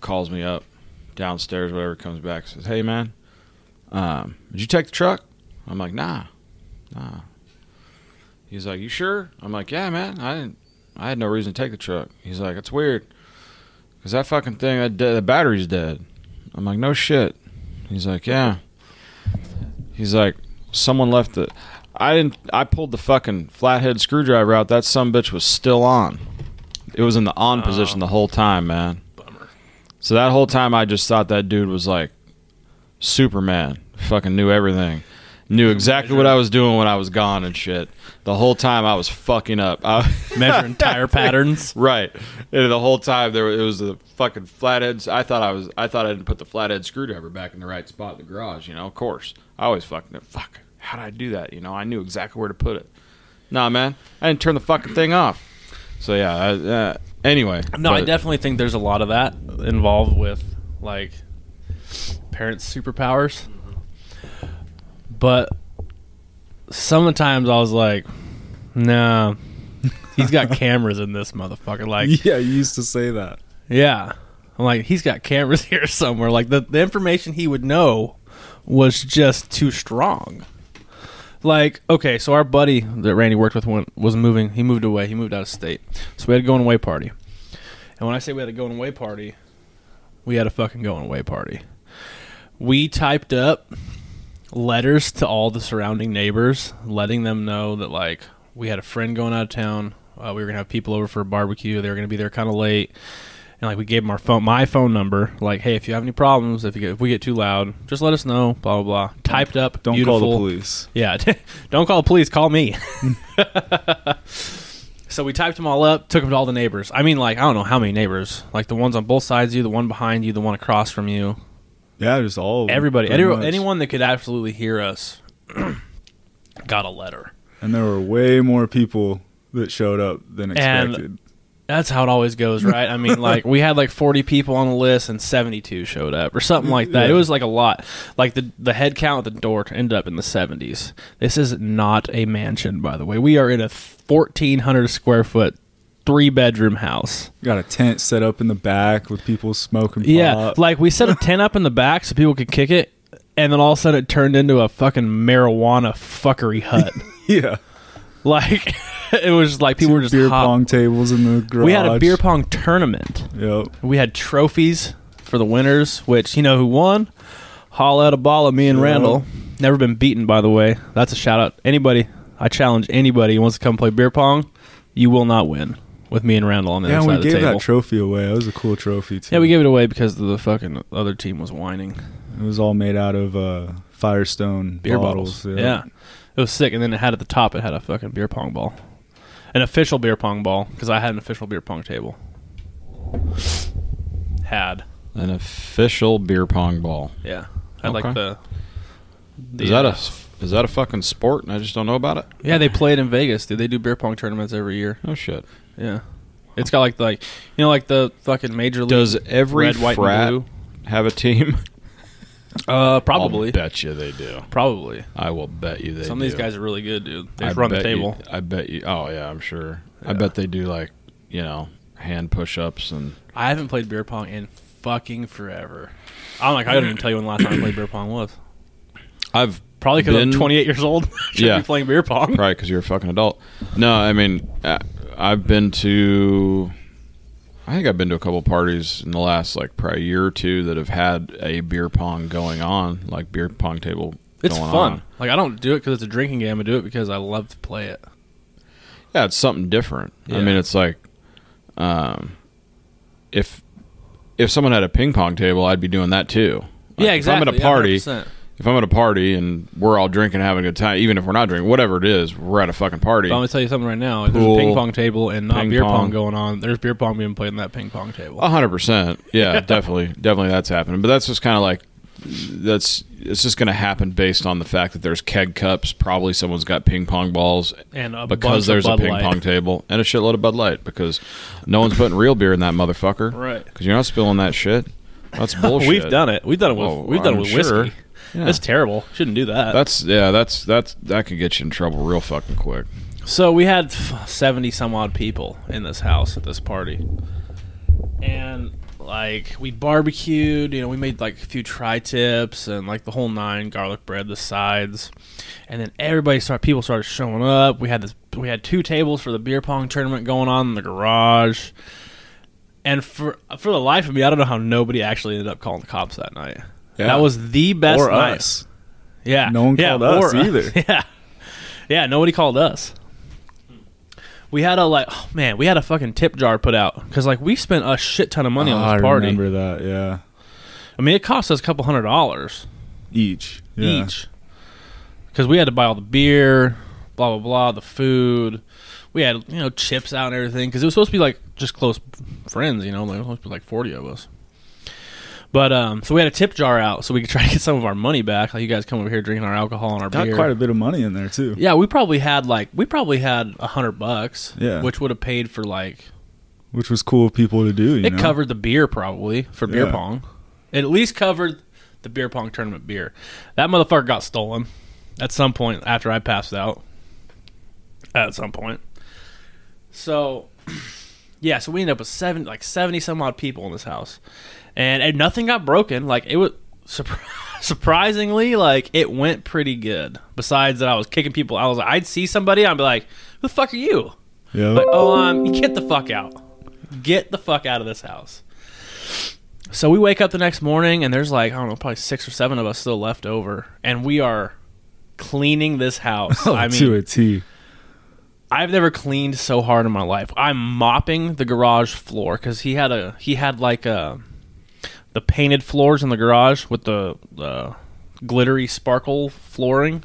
calls me up downstairs, whatever, comes back, says, Hey, man, um, did you take the truck? I'm like, Nah, nah. He's like, You sure? I'm like, Yeah, man, I didn't. I had no reason to take the truck. He's like, It's weird. Because that fucking thing, that de- the battery's dead. I'm like, No shit. He's like, Yeah. He's like, someone left the. I didn't. I pulled the fucking flathead screwdriver out. That some bitch was still on. It was in the on position oh. the whole time, man. bummer So that whole time, I just thought that dude was like Superman. Fucking knew everything. Knew exactly what I was doing when I was gone and shit. The whole time I was fucking up. I, *laughs* measuring tire *laughs* patterns Right. And the whole time there it was the fucking flatheads. I thought I was I thought I didn't put the flathead screwdriver back in the right spot in the garage, you know, of course. I always fucking fuck. How did I do that? You know, I knew exactly where to put it. Nah, man. I didn't turn the fucking thing off. So yeah, I, uh, anyway. no i definitely think there's a lot of that involved with like parents superpowers but sometimes i was like nah he's got *laughs* cameras in this motherfucker like yeah, you used to say that. Yeah. I'm like, he's got cameras *laughs* here somewhere. Like the, the information he would know was just too strong. Like, okay, so our buddy that Randy worked with went, was moving. He moved away. He moved out of state. So we had a going away party. And when I say we had a going away party, we had a fucking going away party. We typed up letters to all the surrounding neighbors, letting them know that like we had a friend going out of town. Uh, we were gonna have people over for a barbecue. They were gonna be there kind of late, and like we gave them our phone, my phone number. Like, hey, if you have any problems, if you get, if we get too loud, just let us know. Blah blah blah. Typed up. Don't beautiful. call the police. Yeah, *laughs* don't call the police. Call me. *laughs* so we typed them all up, took them to all the neighbors. I mean, like I don't know how many neighbors. Like the ones on both sides of you, the one behind you, the one across from you. Yeah, just all Everybody, any, anyone that could absolutely hear us, *clears throat* got a letter. And there were way more people that showed up than And- expected. That's how it always goes, right? I mean, *laughs* like we had like 40 people on the list and 72 showed up or something like that. It was like a lot. Like the the head count at the door ended up in the 70s. This is not a mansion, by the way. We are in a 1400 square foot three bedroom house. Got a tent set up in the back with people smoking Yeah, like we set a tent up in the back so people could kick it, and then all of a sudden it turned into a fucking marijuana fuckery hut. *laughs* yeah. like *laughs* it was like people were just beer hop- pong tables in the garage. We had a beer pong tournament. Yep. We had trophies for the winners, which you know who won? Haul out a ball of me and Yeah. Randall. Never been beaten, by the way. That's a shout out. Anybody, I challenge anybody who wants to come play beer pong. You will not win with me and Randall on the Yeah, other we side of the gave that trophy away. That was a cool trophy too. yeah, we gave it away because the fucking other team was whining. It was all made out of uh, Firestone Beer bottles. bottles. Yeah. It was sick. And then it had at the top, it had a fucking beer pong ball. An official beer pong ball because I had an official beer pong table. Had. An official beer pong ball. Yeah. Had like Okay. the. the Is that uh, a is that a fucking sport and I just don't know about it? Yeah, they play it in Vegas, dude. They do beer pong tournaments every year. Oh shit. Yeah. It's got like like you know like the fucking major league. Does every red, white, frat and have a team? *laughs* Uh, probably, I'll bet you they do. probably. I will bet you they Some of these guys are really good, dude. They run the bet you- table. I bet you. Oh yeah, I'm sure. I bet they do like you know hand push-ups and I haven't played beer pong in fucking forever. I'm like I don't even tell you when the last time I played beer pong was. I've Probably because I'm 28 years old. *laughs* Yeah. be playing beer pong. Right, because you're a fucking adult. No, I mean uh, I've been to. I think I've been to a couple parties in the last like probably year or two that have had a beer pong going on, like beer pong table. It's fun. on. Like I don't do it because it's a drinking game. I do it because I love to play it. Yeah, it's something different. I mean, it's like, um, if if someone had a ping pong table, I'd be doing that too. Like, yeah, exactly. If I'm at a party, 100%. If I'm at a party and we're all drinking, having a good time, even if we're not drinking, whatever it is, we're at a fucking party. But I'm gonna tell you something right now. If Pool, there's a ping pong table and not ping beer pong. pong. going on, there's beer pong being played in that ping pong table. A hundred percent. Yeah, *laughs* definitely, definitely that's happening. But that's just kind of like that's it's just going to happen based on the fact that there's keg cups. Probably someone's got ping pong balls and a bunch because there's a Bud ping Light. pong table and a shitload of Bud Light because no one's putting real beer in that motherfucker. Right. Because you're not spilling that shit. That's *laughs* bullshit. We've done it. We've done it with Oh, we've done I'm it with sure. whiskey. Yeah. That's terrible. Shouldn't do that. That's yeah. That's that's that could get you in trouble real fucking quick. So we had seventy some odd people in this house at this party, and like we barbecued. You know, we made like a few tri-tips and like the whole nine, garlic bread, the sides, and then everybody started. People started showing up. We had this. We had two tables for the beer pong tournament going on in the garage. And for for the life of me, I don't know how nobody actually ended up calling the cops that night. Yeah. That was the best or night. us. Yeah. No one yeah, called us either. *laughs* Yeah. Yeah, nobody called us. We had a like, oh man, we had a fucking tip jar put out because like we spent a shit ton of money on this party. I remember that. Yeah, I mean, it cost us a couple hundred dollars each. Yeah. each because we had to buy all the beer, blah blah blah, the food. We had you know chips out and everything because it was supposed to be like just close friends, you know, like it was supposed to be like forty of us. But um, so we had a tip jar out so we could try to get some of our money back. Like you guys come over here drinking our alcohol and our beer. We Got beer. quite a bit of money in there too. Yeah, we probably had like we probably had a hundred bucks. Yeah. which would have paid for like which was cool of people to do. You it know? covered the beer probably for beer Yeah. pong. It at least covered the beer pong tournament beer. That motherfucker got stolen at some point after I passed out. At some point. So *clears throat* yeah, so we ended up with seven like seventy some odd people in this house, and, and nothing got broken. Like it was surpri- *laughs* surprisingly like it went pretty good. Besides that, I was kicking people. I was like, I'd see somebody, I'd be like, "Who the fuck are you?" Yeah. Like, oh, um, get the fuck out. Get the fuck out of this house. So we wake up the next morning and there's like, I don't know, probably six or seven of us still left over. And we are cleaning this house. *laughs* Oh, I to mean, a T. I've never cleaned so hard in my life. I'm mopping the garage floor because he had a he had like a the painted floors in the garage with the the glittery sparkle flooring.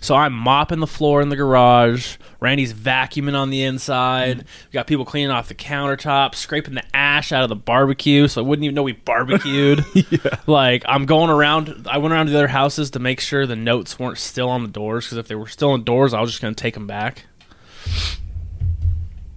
So I'm mopping the floor in the garage. Randy's vacuuming on the inside. We got people cleaning off the countertop, scraping the ash out of the barbecue, so I wouldn't even know we barbecued. *laughs* Like I'm going around. I went around to the other houses to make sure the notes weren't still on the doors because if they were still on doors, I was just gonna take them back.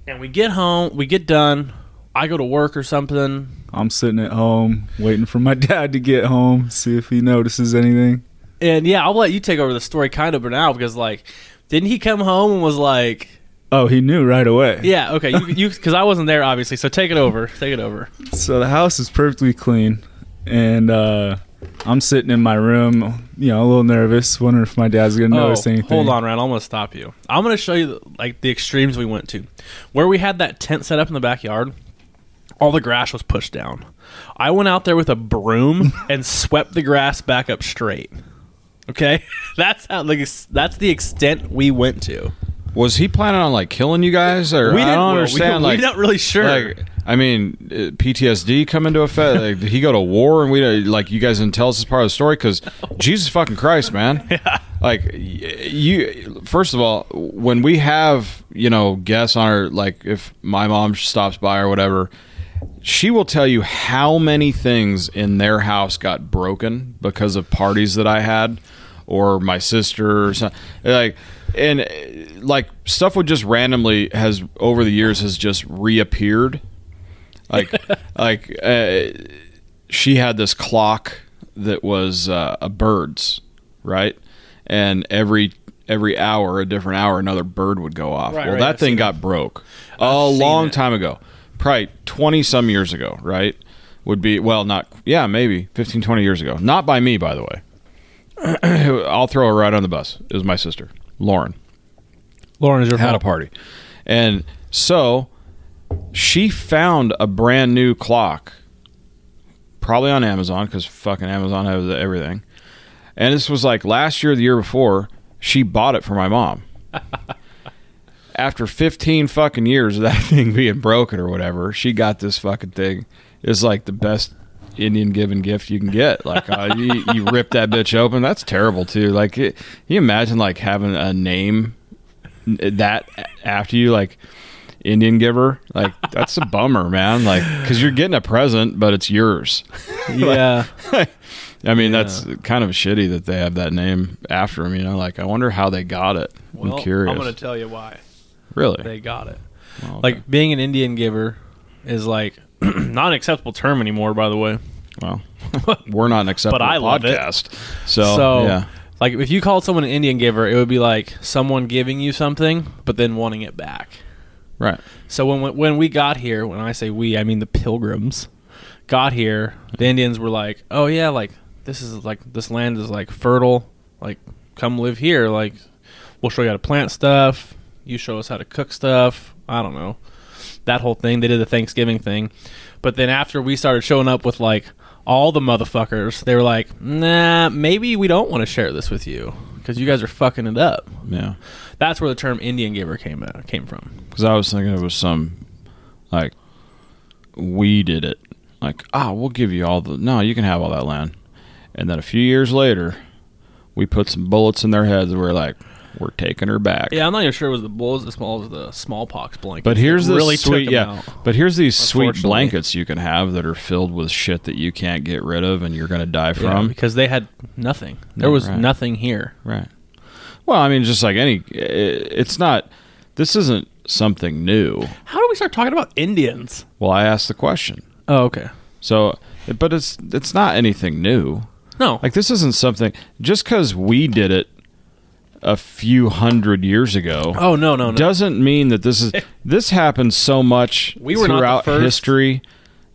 And we get home, we get done. I go to work or something. I'm sitting at home waiting for my *laughs* dad to get home, see if he notices anything. And yeah, I'll let you take over the story kind of but now because like, didn't he come home and was like, Oh, he knew right away. yeah, okay, you you because I wasn't there obviously, so take it over, take it over. So the house is perfectly clean, and uh, I'm sitting in my room, you know, a little nervous, wondering if my dad's gonna notice anything. Oh, hold on, Rand. I'm gonna stop you. I'm gonna show you the, like the extremes we went to, where we had that tent set up in the backyard. All the grass was pushed down. I went out there with a broom *laughs* and swept the grass back up straight. Okay, *laughs* that's how like that's the extent we went to. Was he planning on like killing you guys, or We I didn't don't understand? we, like, not really sure. like, I mean, uh, PTSD come into effect. Like, did he go to war, and we uh, like you guys didn't tell us this part of the story? Because *laughs* Jesus fucking Christ, man! Like you, first of all, when we have you know guests on our like, if my mom stops by or whatever, she will tell you how many things in their house got broken because of parties that I had or my sister or something like and like stuff would just randomly has over the years has just reappeared. Like *laughs* like uh, she had this clock that was uh, a bird's right? And every every hour a different hour another bird would go off. Right, well right, that I've thing got broke a I've seen long it. time ago probably 20 some years ago right? Would be well not yeah maybe 15 20 years ago. Not by me by the way. *clears throat* I'll throw her right on the bus. It was my sister lauren. Lauren is your had a party. And so she found a brand new clock probably on amazon because fucking amazon has everything. And this was like last year the year before she bought it for my mom *laughs* after 15 fucking years of that *laughs* thing being broken or whatever, she got this fucking thing. It's like the best Indian given gift you can get. Like uh, you, you rip that bitch open. That's terrible too. Like it, you imagine like having a name that after you like Indian giver. Like that's a bummer, man. Like because you're getting a present, but it's yours. *laughs* Yeah, I mean, that's kind of shitty that they have that name after him. You know, like I wonder how they got it. well, I'm curious. I'm gonna tell you why really? they got it. Well, okay. Like being an Indian giver is like *clears throat* not an acceptable term anymore. By the way, Well, *laughs* we're not an acceptable But I love it. podcast. So, so yeah. like if you called someone an Indian giver, it would be like someone giving you something but then wanting it back. Right. So when when we got here, when I say we, I mean the pilgrims got here, the Indians were like, "Oh yeah, like this is like this land is like fertile. Like come live here. Like we'll show you how to plant stuff. You show us how to cook stuff. I don't know. That whole thing. They did the Thanksgiving thing. But then after we started showing up with like all the motherfuckers, they were like, "Nah, maybe we don't want to share this with you because you guys are fucking it up." Yeah. That's where the term Indian giver came uh, came from. Because I was thinking it was some, like, we did it. Like, ah, we'll give you all the. No, you can have all that land. And then a few years later, we put some bullets in their heads. And we're like, we're taking her back. Yeah, I'm not even sure it was the bulls as small as the smallpox blanket. But here's the really sweet, yeah. out. But here's these sweet blankets you can have that are filled with shit that you can't get rid of and you're gonna die Yeah, from. because they had nothing. There Yeah, was right. nothing here. Right. Well, I mean, just like any, it's not. This isn't something new. How do we start talking about Indians? Well, I asked the question. Oh, okay. So, but it's it's not anything new. No, Like this isn't something just because we did it a few hundred years ago. oh no, no, no. Doesn't mean that this is *laughs* this happens so much We were throughout history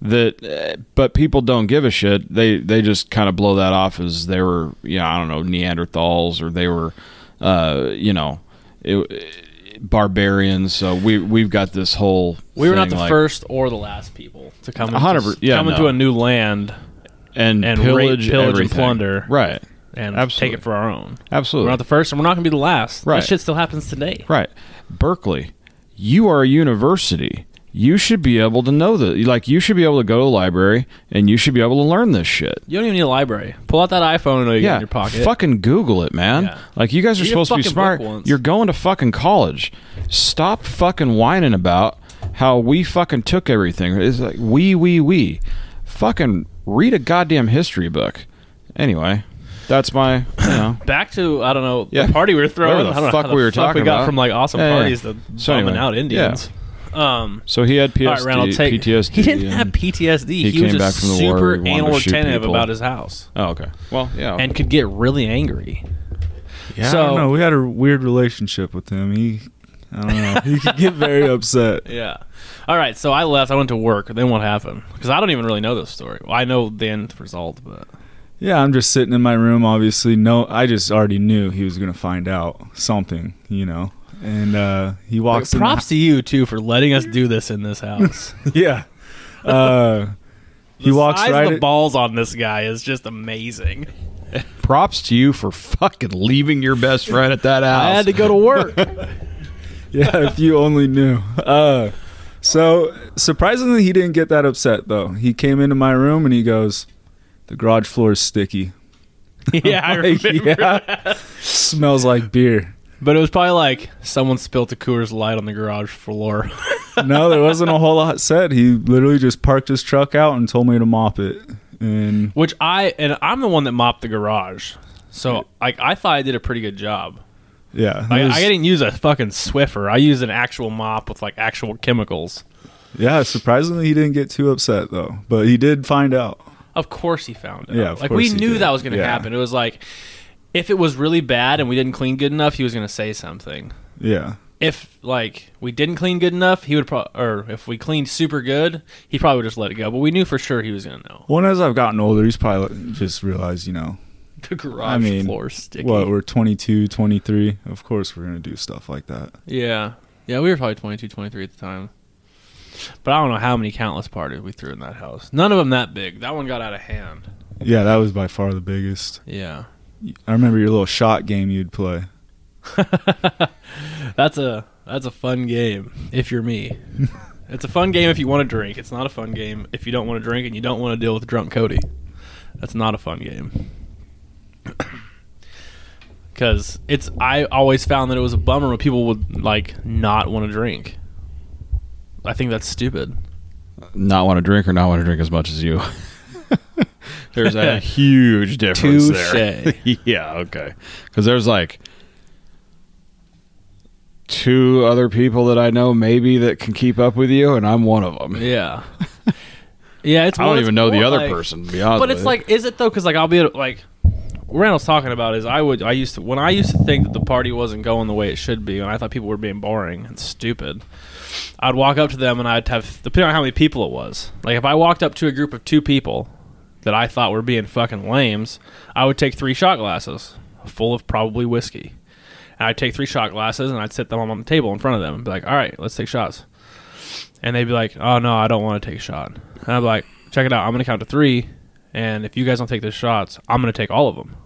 that, uh, but people don't give a shit. They they just kind of blow that off as they were, you know, I don't know, Neanderthals or they were, uh, you know, it, barbarians. So we we've got this whole. we were not the like- first or the last people to come A hundred into, yeah, come no. into a new land. and, and pillage, pillage, and plunder. Right. And Absolutely. take it for our own. Absolutely. We're not the first, and we're not going to be the last. Right. That shit still happens today. Right. Berkeley, you are a university. You should be able to know that. Like, you should be able to go to a library and you should be able to learn this shit. You don't even need a library. Pull out that iPhone and you yeah. in your pocket. Fucking Google it, man. Yeah. Like, you guys are Read supposed to be smart. You're going to fucking college. Stop fucking whining about how we fucking took everything. It's like, we, we, we. Fucking read a goddamn history book. Anyway, that's my, you know. *coughs* Back to I don't know Yeah. the party we were throwing. Whatever the I don't fuck how the we were fuck talking we got about. from like awesome Yeah, yeah. parties to So bumming anyway, out Indians. Um, So he had PSD, all right, Randall, take PTSD. *laughs* He didn't have PTSD. He, he was came just back from the war, super he wanted anal to shoot retentive about his house Oh, okay. Well, yeah. and could get really angry. Yeah, So- I don't know. We had a weird relationship with him. He, I don't know. he could get very *laughs* upset. Yeah. All right. So I left. I went to work. Then what happened? Because I don't even really know this story. Well, I know the end result, but Yeah, I'm just sitting in my room. Obviously, no, I just already knew he was gonna find out something, you know. And uh, he like, walks. in the props to you too for letting us do this in this house. *laughs* yeah. Uh, he the walks size right. of the at- balls on this guy is just amazing. *laughs* props to you for fucking leaving your best friend at that house. *laughs* I had to go to work. yeah, if you only knew. Uh, so surprisingly, he didn't get that upset though. He came into my room and he goes, "The garage floor is sticky." *laughs* yeah, I Like, remember. yeah. Smells like beer. But it was probably like someone spilt a Coors Light on the garage floor. *laughs* No, there wasn't a whole lot said. He literally just parked his truck out and told me to mop it. And Which I and I'm the one that mopped the garage. So like I thought I did a pretty good job. yeah, I, was- I didn't use a fucking Swiffer. I used an actual mop with like actual chemicals. yeah. Surprisingly, he didn't get too upset though. But he did find out. Of course he found it. Yeah, of like we knew did. that was going to Yeah. happen. It was like if it was really bad and we didn't clean good enough, he was going to say something. Yeah, If like we didn't clean good enough, he would probably, or if we cleaned super good, he probably would just let it go. But we knew for sure he was going to know. Well, as I've gotten older, he's probably just realized, you know, The garage I mean, floor sticky. what we're 22, 23. Of course, we're gonna do stuff like that. Yeah. Yeah, we were probably 22, 23 at the time. But I don't know how many countless parties we threw in that house. None of them that big. That one got out of hand. Yeah, that was by far the biggest. Yeah. I remember your little shot game you'd play. *laughs* That's a that's a fun game if you're me. *laughs* it's a fun game if you want to drink. It's not a fun game if you don't want to drink and you don't want to deal with drunk Cody. That's not a fun game. *coughs* Cuz it's I always found that it was a bummer when people would like not want to drink. I think that's stupid. not want to drink or not want to drink as much as you. *laughs* there's a *laughs* huge difference there. *laughs* Yeah, okay. Because there's like two other people that I know maybe that can keep up with you, and I'm one of them. Yeah. Yeah, it's I don't even know the other like- person. To be honest But it's like, is it though? Because like I'll be like, what Randall's talking about is I would I used to when I used to think that the party wasn't going the way it should be, and I thought people were being boring and stupid. I'd walk up to them and I'd have depending on how many people it was. Like if I walked up to a group of two people that I thought were being fucking lames, I would take three shot glasses full of probably whiskey. And I'd take three shot glasses and I'd sit them on the table in front of them and be like, "All right, let's take shots." And they'd be like, "Oh no, I don't want to take a shot." And I'd be like, "Check it out. I'm gonna count to three, and if you guys don't take the shots, I'm gonna take all of them."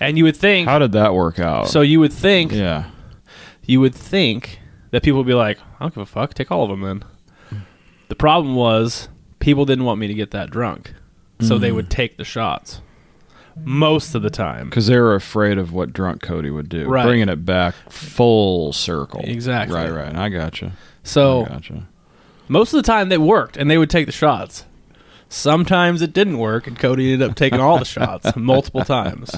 And you would think, how did that work out? so you would think, yeah, you would think that people would be like, "I don't give a fuck. Take all of them then." The problem was people didn't want me to get that drunk, so they mm. would take the shots most of the time. because they were afraid of what drunk Cody would do, Right. bringing it back full circle. Exactly. Right, right. I gotcha. So I gotcha. most of the time they worked and they would take the shots. Sometimes it didn't work and Cody ended up taking all the shots *laughs* multiple times.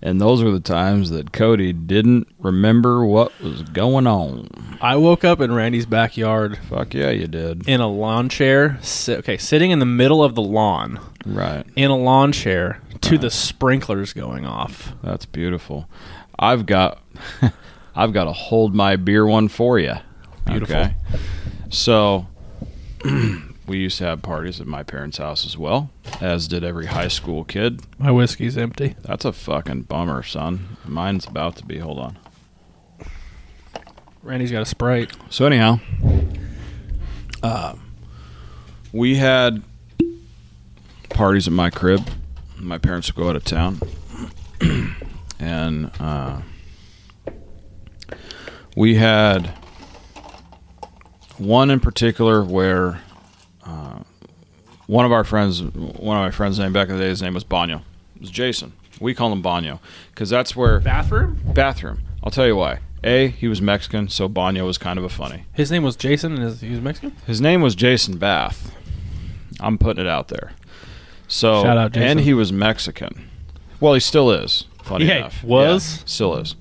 And those were the times that Cody didn't remember what was going on. I woke up in Randy's backyard Fuck yeah, you did. in a lawn chair. Si- okay, sitting in the middle of the lawn Right. in a lawn chair to the sprinklers going off. That's beautiful. I've got *laughs* I've got to hold my beer one for you. Beautiful. So *clears throat* we used to have parties at my parents' house as well, as did every high school kid. My whiskey's empty. That's a fucking bummer, son. Mine's about to be. Hold on. Randy's got a Sprite. So anyhow, uh, we had parties at my crib my parents would go out of town, *clears throat* and uh, we had one in particular where uh, one of our friends, one of my friends' name back in the day, his name was Banyo. It was Jason. We call him Banyo because that's where Bathroom? bathroom. I'll tell you why. A, he was Mexican, so Banyo was kind of a funny. His name was Jason and he was Mexican? His name was Jason Bath. I'm putting it out there. So, Shout out, Jason. and he was Mexican. Well, he still is. Funny Yeah, enough, was? Yeah, still is.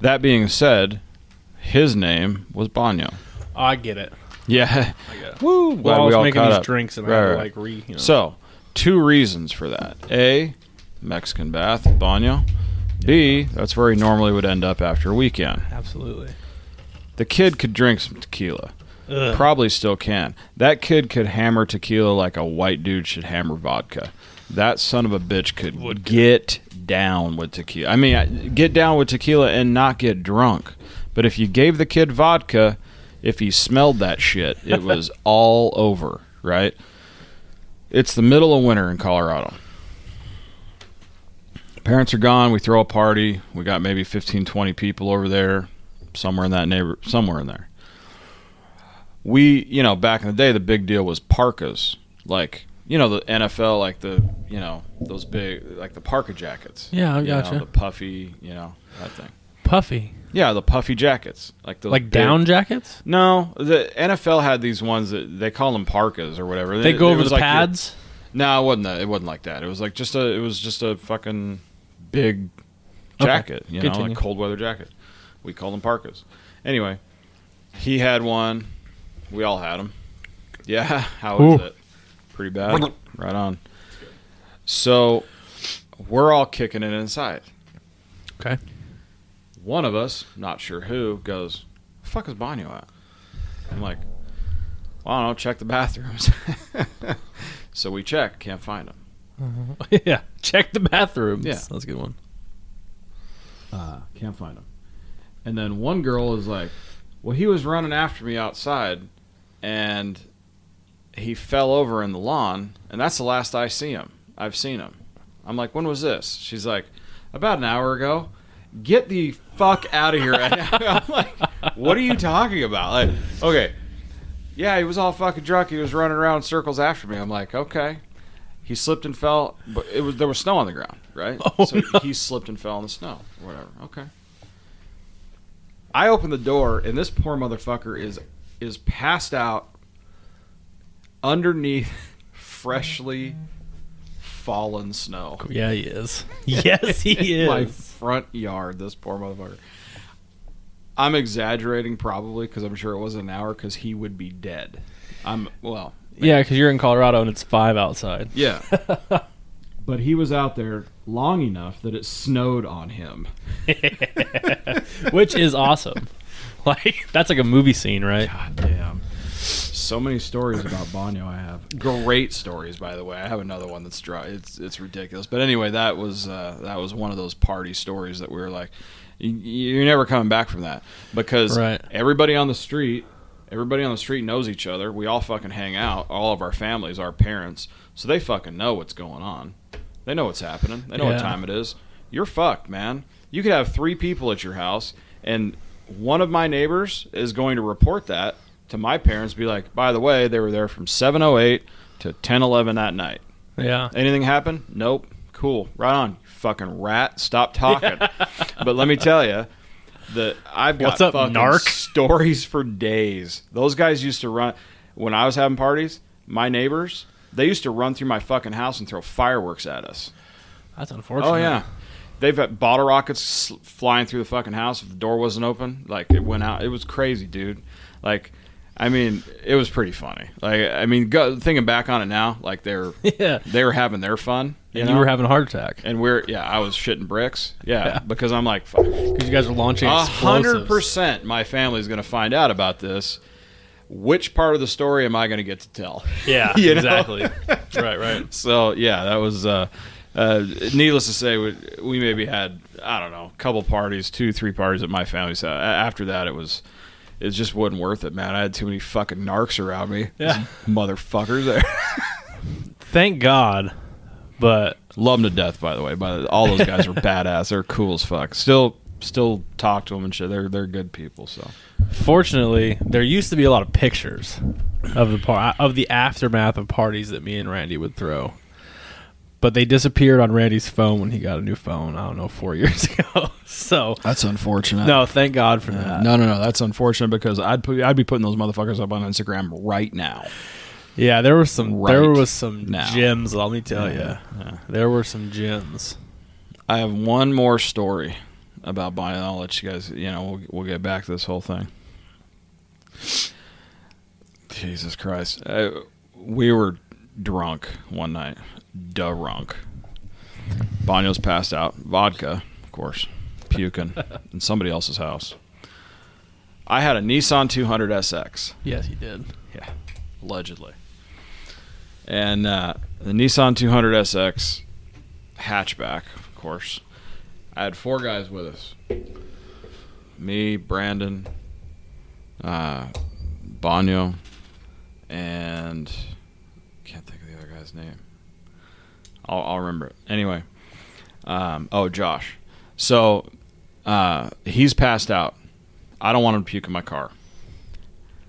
That being said, his name was Banyo. I get it. Yeah. I. *laughs* Woo! Glad I we was all making caught these up. drinks and I had to, right. like re, you know. So, two reasons for that. A, Mexican bath, baño. B, that's where he normally would end up after a weekend. Absolutely. The kid could drink some tequila. Ugh. Probably still can. That kid could hammer tequila like a white dude should hammer vodka. That son of a bitch could get down with tequila. I mean, I- get down with tequila and not get drunk. But if you gave the kid vodka, if he smelled that shit, it was *laughs* all over, right? It's the middle of winter in Colorado. Parents are gone. We throw a party. We got maybe 15, 20 people over there, somewhere in that neighbor, somewhere in there we you know back in the day the big deal was parkas like you know the NFL like the you know those big like the parka jackets Yeah, I You know, gotcha. the puffy you know that thing Puffy. Yeah the puffy jackets like the Like down jackets? no the NFL had these ones that they call them parkas or whatever They go It over was the like your- pads? no, it wasn't that. It wasn't like that. It was like just a. It was just a fucking big Okay, jacket. You know, continue. like cold weather jacket. We called them parkas. Anyway, he had one. We all had them. Yeah, *laughs* how is Ooh. it? Pretty bad. Right on. So we're all kicking it inside. Okay. One of us, not sure who, goes, the "Fuck is Banyo at?" I'm like, well, I don't know. Check the bathrooms. *laughs* so we check, can't find him. *laughs* yeah. Check the bathrooms. Yeah. That's a good one. Uh, can't find him. And then one girl is like, "Well, he was running after me outside, and he fell over in the lawn, and that's the last I see him. I've seen him." I'm like, "When was this?" She's like, "About an hour ago." Get the fuck out of here right now. *laughs* I'm like, "What are you talking about?" Like, okay, yeah, he was all fucking drunk. He was running around in circles after me. I'm like, okay. He slipped and fell, but it was there was snow on the ground, right? *laughs* Oh, so no. he slipped and fell in the snow, whatever. Okay. I open the door, and this poor motherfucker is is passed out underneath *laughs* freshly fallen snow. Yeah, he is. Yes, he is. Front yard. This poor motherfucker. I'm exaggerating probably because I'm sure it wasn't an hour because he would be dead. I'm well. Yeah, because you're in Colorado and it's five outside. Yeah. *laughs* but he was out there long enough that it snowed on him. *laughs* Which is awesome. *laughs* Like, that's like a movie scene, right? God damn. So many stories about Banyo I have. Great stories, by the way. I have another one that's dry. It's it's ridiculous. But anyway, that was uh, that was one of those party stories that we were like, you're never coming back from that because Right. everybody on the street, everybody on the street knows each other. We all fucking hang out. All of our families, our parents, so they fucking know what's going on. They know what's happening. They know what time it is. You're fucked, man. You could have three people at your house, and one of my neighbors is going to report that to my parents. Be like, by the way, they were there from 7:08 to 10:11 that night. Yeah. Anything happen? Nope. Cool. Right on. You fucking rat. Stop talking. *laughs* but let me tell you, that I've got What's up, fucking narc? *laughs* stories for days. Those guys used to run when I was having parties. My neighbors, they used to run through my fucking house and throw fireworks at us. That's oh, unfortunate. Oh yeah, they've got bottle rockets flying through the fucking house. If the door wasn't open, like it went out. It was crazy, dude. Like, I mean, it was pretty funny. Like, I mean, go, thinking back on it now, like they're *laughs* Yeah. they were having their fun. You And know? you were having a heart attack and we're yeah, I was shitting bricks. Yeah, Yeah. because I'm like, because you guys are launching A hundred percent, my family's going to find out about this. Which part of the story am I going to get to tell? *laughs* Yeah, *laughs* exactly. right, right. So yeah, that was. Uh, uh, needless to say, we, we maybe had I don't know, a couple parties, two, three parties at my family's house. After that, it was it just wasn't worth it, man. I had too many fucking narcs around me. Yeah. motherfuckers there. *laughs* Thank God But Love them to death, by the way. But all those guys are *laughs* badass. They're cool as fuck. Still, still talk to them and shit. They're they're good people. So fortunately, there used to be a lot of pictures of the par- of the aftermath of parties that me and Randy would throw. But they disappeared on Randy's phone when he got a new phone. I don't know, four *laughs* years ago. so that's unfortunate. no, thank God for that. no, no, no. That's unfortunate because I'd put I'd be putting those motherfuckers up on Instagram right now. Yeah, there were some. There was some now. gems. Let me tell you, Yeah. there were some gems. I have one more story about buying. I'll let you guys. You know, we'll, we'll get back to this whole thing. Jesus Christ, uh, we were drunk one night, drunk. Banyo's passed out, vodka, of course, puking *laughs* in somebody else's house. I had a Nissan 200 SX. Yes, he did. Yeah, allegedly. And uh, the Nissan 200 SX hatchback, of course. I had four guys with us. Me, Brandon, uh, Banyo, and can't think of the other guy's name. I'll, I'll remember it. Anyway, um, oh Josh. So uh, he's passed out. I don't want him to puke in my car. *laughs*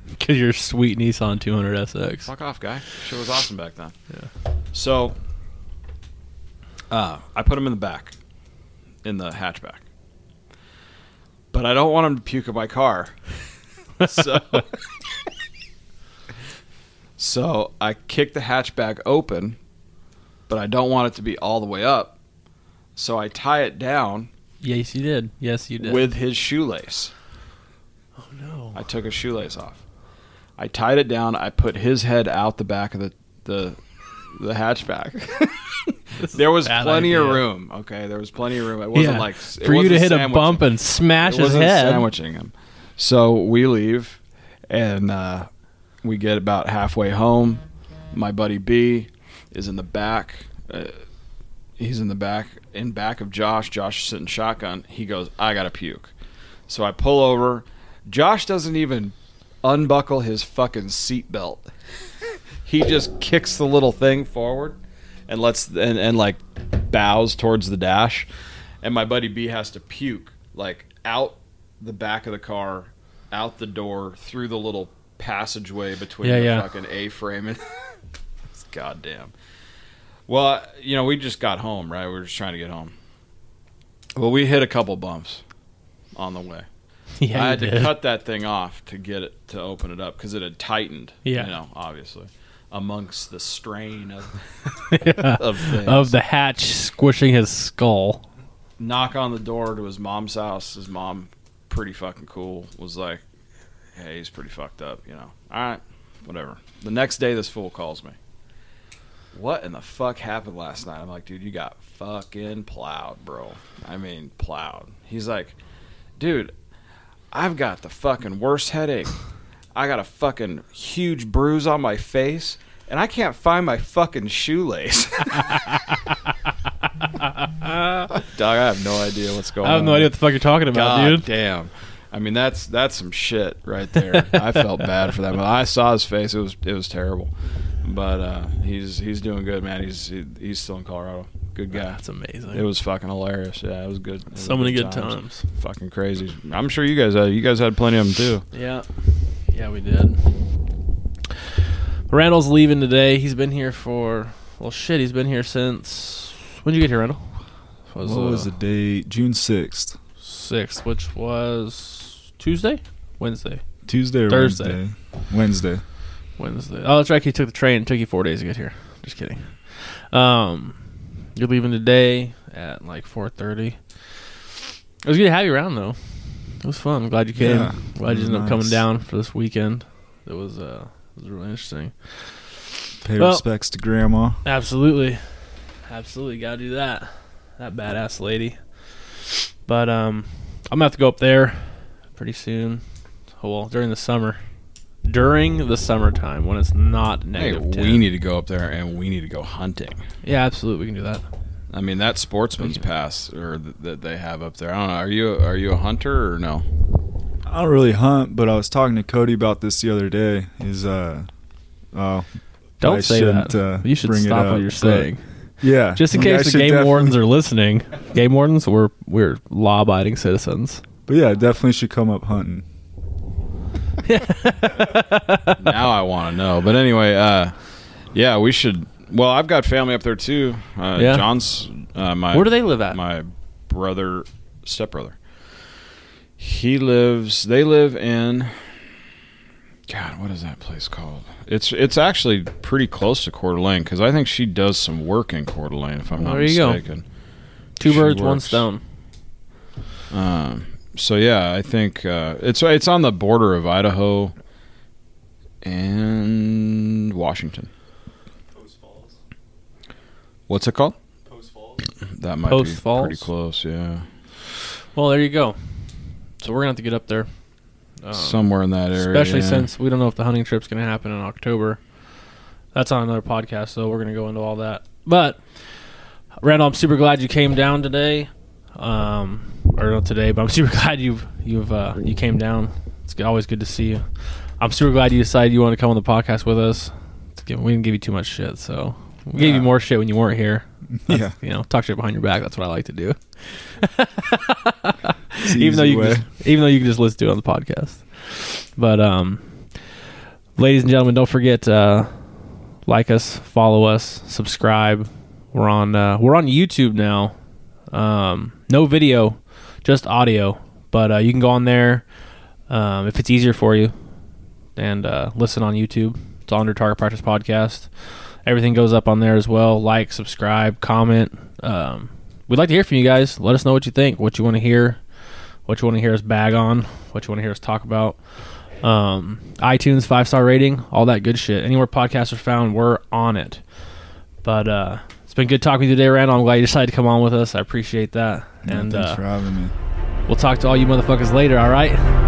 Because your sweet Nissan 200 SX. Fuck off, guy. Shit was awesome back then. Yeah. So, uh, I put him in the back, in the hatchback. But I don't want him to puke in my car. *laughs* so, *laughs* so I kick the hatchback open, but I don't want it to be all the way up. So I tie it down Yes, you did. Yes, you did. with his shoelace. oh no. I took his shoelace off. I tied it down. I put his head out the back of the the, the hatchback. There was bad plenty of room. Okay, there was plenty of room. It wasn't Yeah. like it for you to hit a bump and smash it his wasn't head. sandwiching him. So we leave, and uh, we get about halfway home. My buddy B is in the back. Uh, he's in the back, in back of Josh. Josh is sitting shotgun. He goes, "I gotta puke." So I pull over. Josh doesn't even unbuckle his fucking seatbelt. he just kicks the little thing forward and lets and, and like bows towards the dash. And my buddy B has to puke like out the back of the car, out the door, through the little passageway between Yeah, the yeah. fucking A frame and *laughs* goddamn. Well, you know, we just got home, right? We were just trying to get home. Well, we hit a couple bumps on the way. *laughs* yeah, I had to did. cut that thing off to get it to open it up because it had tightened. Yeah. you know, obviously, amongst the strain of *laughs* Yeah. of things. of the hatch squishing his skull. knock on the door to his mom's house. His mom, pretty fucking cool, was like, "Hey, he's pretty fucked up," you know. All right, whatever. The next day, this fool calls me. What in the fuck happened last night? I'm like, dude, you got fucking plowed, bro. I mean, plowed. He's like, dude, I've got the fucking worst headache. I got a fucking huge bruise on my face, and I can't find my fucking shoelace. *laughs* Dog, I have no idea what's going on. I have no idea what the fuck you're talking about, God dude. damn. I mean, that's that's some shit right there. I felt bad for that. But I saw his face. It was it was terrible. But uh, he's he's doing good, man. He's he, he's still in Colorado. Good guy. That's amazing. It was fucking hilarious. Yeah, it was good. It was so many good times. Fucking crazy. I'm sure you guys had you guys had plenty of them too. Yeah, yeah, we did. Randall's leaving today. He's been here for well, shit. He's been here since when did you get here, Randall? What was the date? June sixth, sixth, which was Tuesday, Wednesday, Tuesday or Thursday. Wednesday? Wednesday. Wednesday. Oh, that's right. He took the train. It took you four days to get here. Just kidding. Um, you're leaving today at like four thirty. It was good to have you around though. It was fun. I'm glad you came. Yeah, glad you ended up coming down for this weekend. It was uh, it was really interesting. Pay Well- respects to Grandma. Absolutely, absolutely, gotta do that. That badass lady. But um, I'm gonna have to go up there pretty soon. Oh, well, during the summer, during the summertime when it's not Hey, negative. 10. we need to go up there and we need to go hunting. Yeah, absolutely, we can do that. I mean, that sportsman's pass or th- that they have up there. I don't know. Are you are you a hunter or no? I don't really hunt, but I was talking to Cody about this the other day. Is uh, oh, Don't I say shouldn't, that. uh, you should bring it stop up, what you're but- saying. Yeah, *laughs* Just in case the game definitely- wardens are listening, game wardens, we're we're law abiding citizens. But yeah, definitely should come up hunting. *laughs* now I want to know. But anyway, uh, yeah, we should. Well, I've got family up there too. Uh, Yeah. John's uh, my. Where do they live at? My brother, stepbrother. He lives. They live in. God, what is that place called? It's it's actually pretty close to Coeur d'Alene because I think she does some work in Coeur d'Alene if I'm not There you go. mistaken. Two She birds, one works. stone. Um, so yeah, I think uh, it's it's on the border of Idaho and Washington. Post Falls. What's it called? Post Falls. That might Post be Falls? pretty close. Yeah, Well, there you go. So we're gonna have to get up there. Um, somewhere in that area. especially yeah. since we don't know if the hunting trip's going to happen in October. That's on another podcast, so we're going to go into all that. But Randall, I'm super glad you came down today, um, or not today, but I'm *laughs* super glad you've you've uh, you came down. It's always good to see you. I'm super glad you decided you want to come on the podcast with us. Give- We didn't give you too much shit, so we gave you more shit when you weren't here. *laughs* Yeah. You know, talk shit behind your back. That's what I like to do. *laughs* Even though you can just, even though you can just listen to it on the podcast. But um, ladies and gentlemen, don't forget uh, like us, follow us, subscribe. We're on uh, we're on YouTube now. Um, no video, just audio. But uh, you can go on there um, if it's easier for you and uh, listen on YouTube. It's on under Target Practice Podcast. Everything goes up on there as well. Like, subscribe, comment. Um, we'd like to hear from you guys. Let us know what you think, what you want to hear, what you want to hear us bag on, what you want to hear us talk about. Um, iTunes five star rating, all that good shit. Anywhere podcasts are found, we're on it. But uh, been good talking to you today, Randall. I'm glad you decided to come on with us. I appreciate that. Yeah, and thanks uh, for having me. we'll talk to all you motherfuckers later. All right.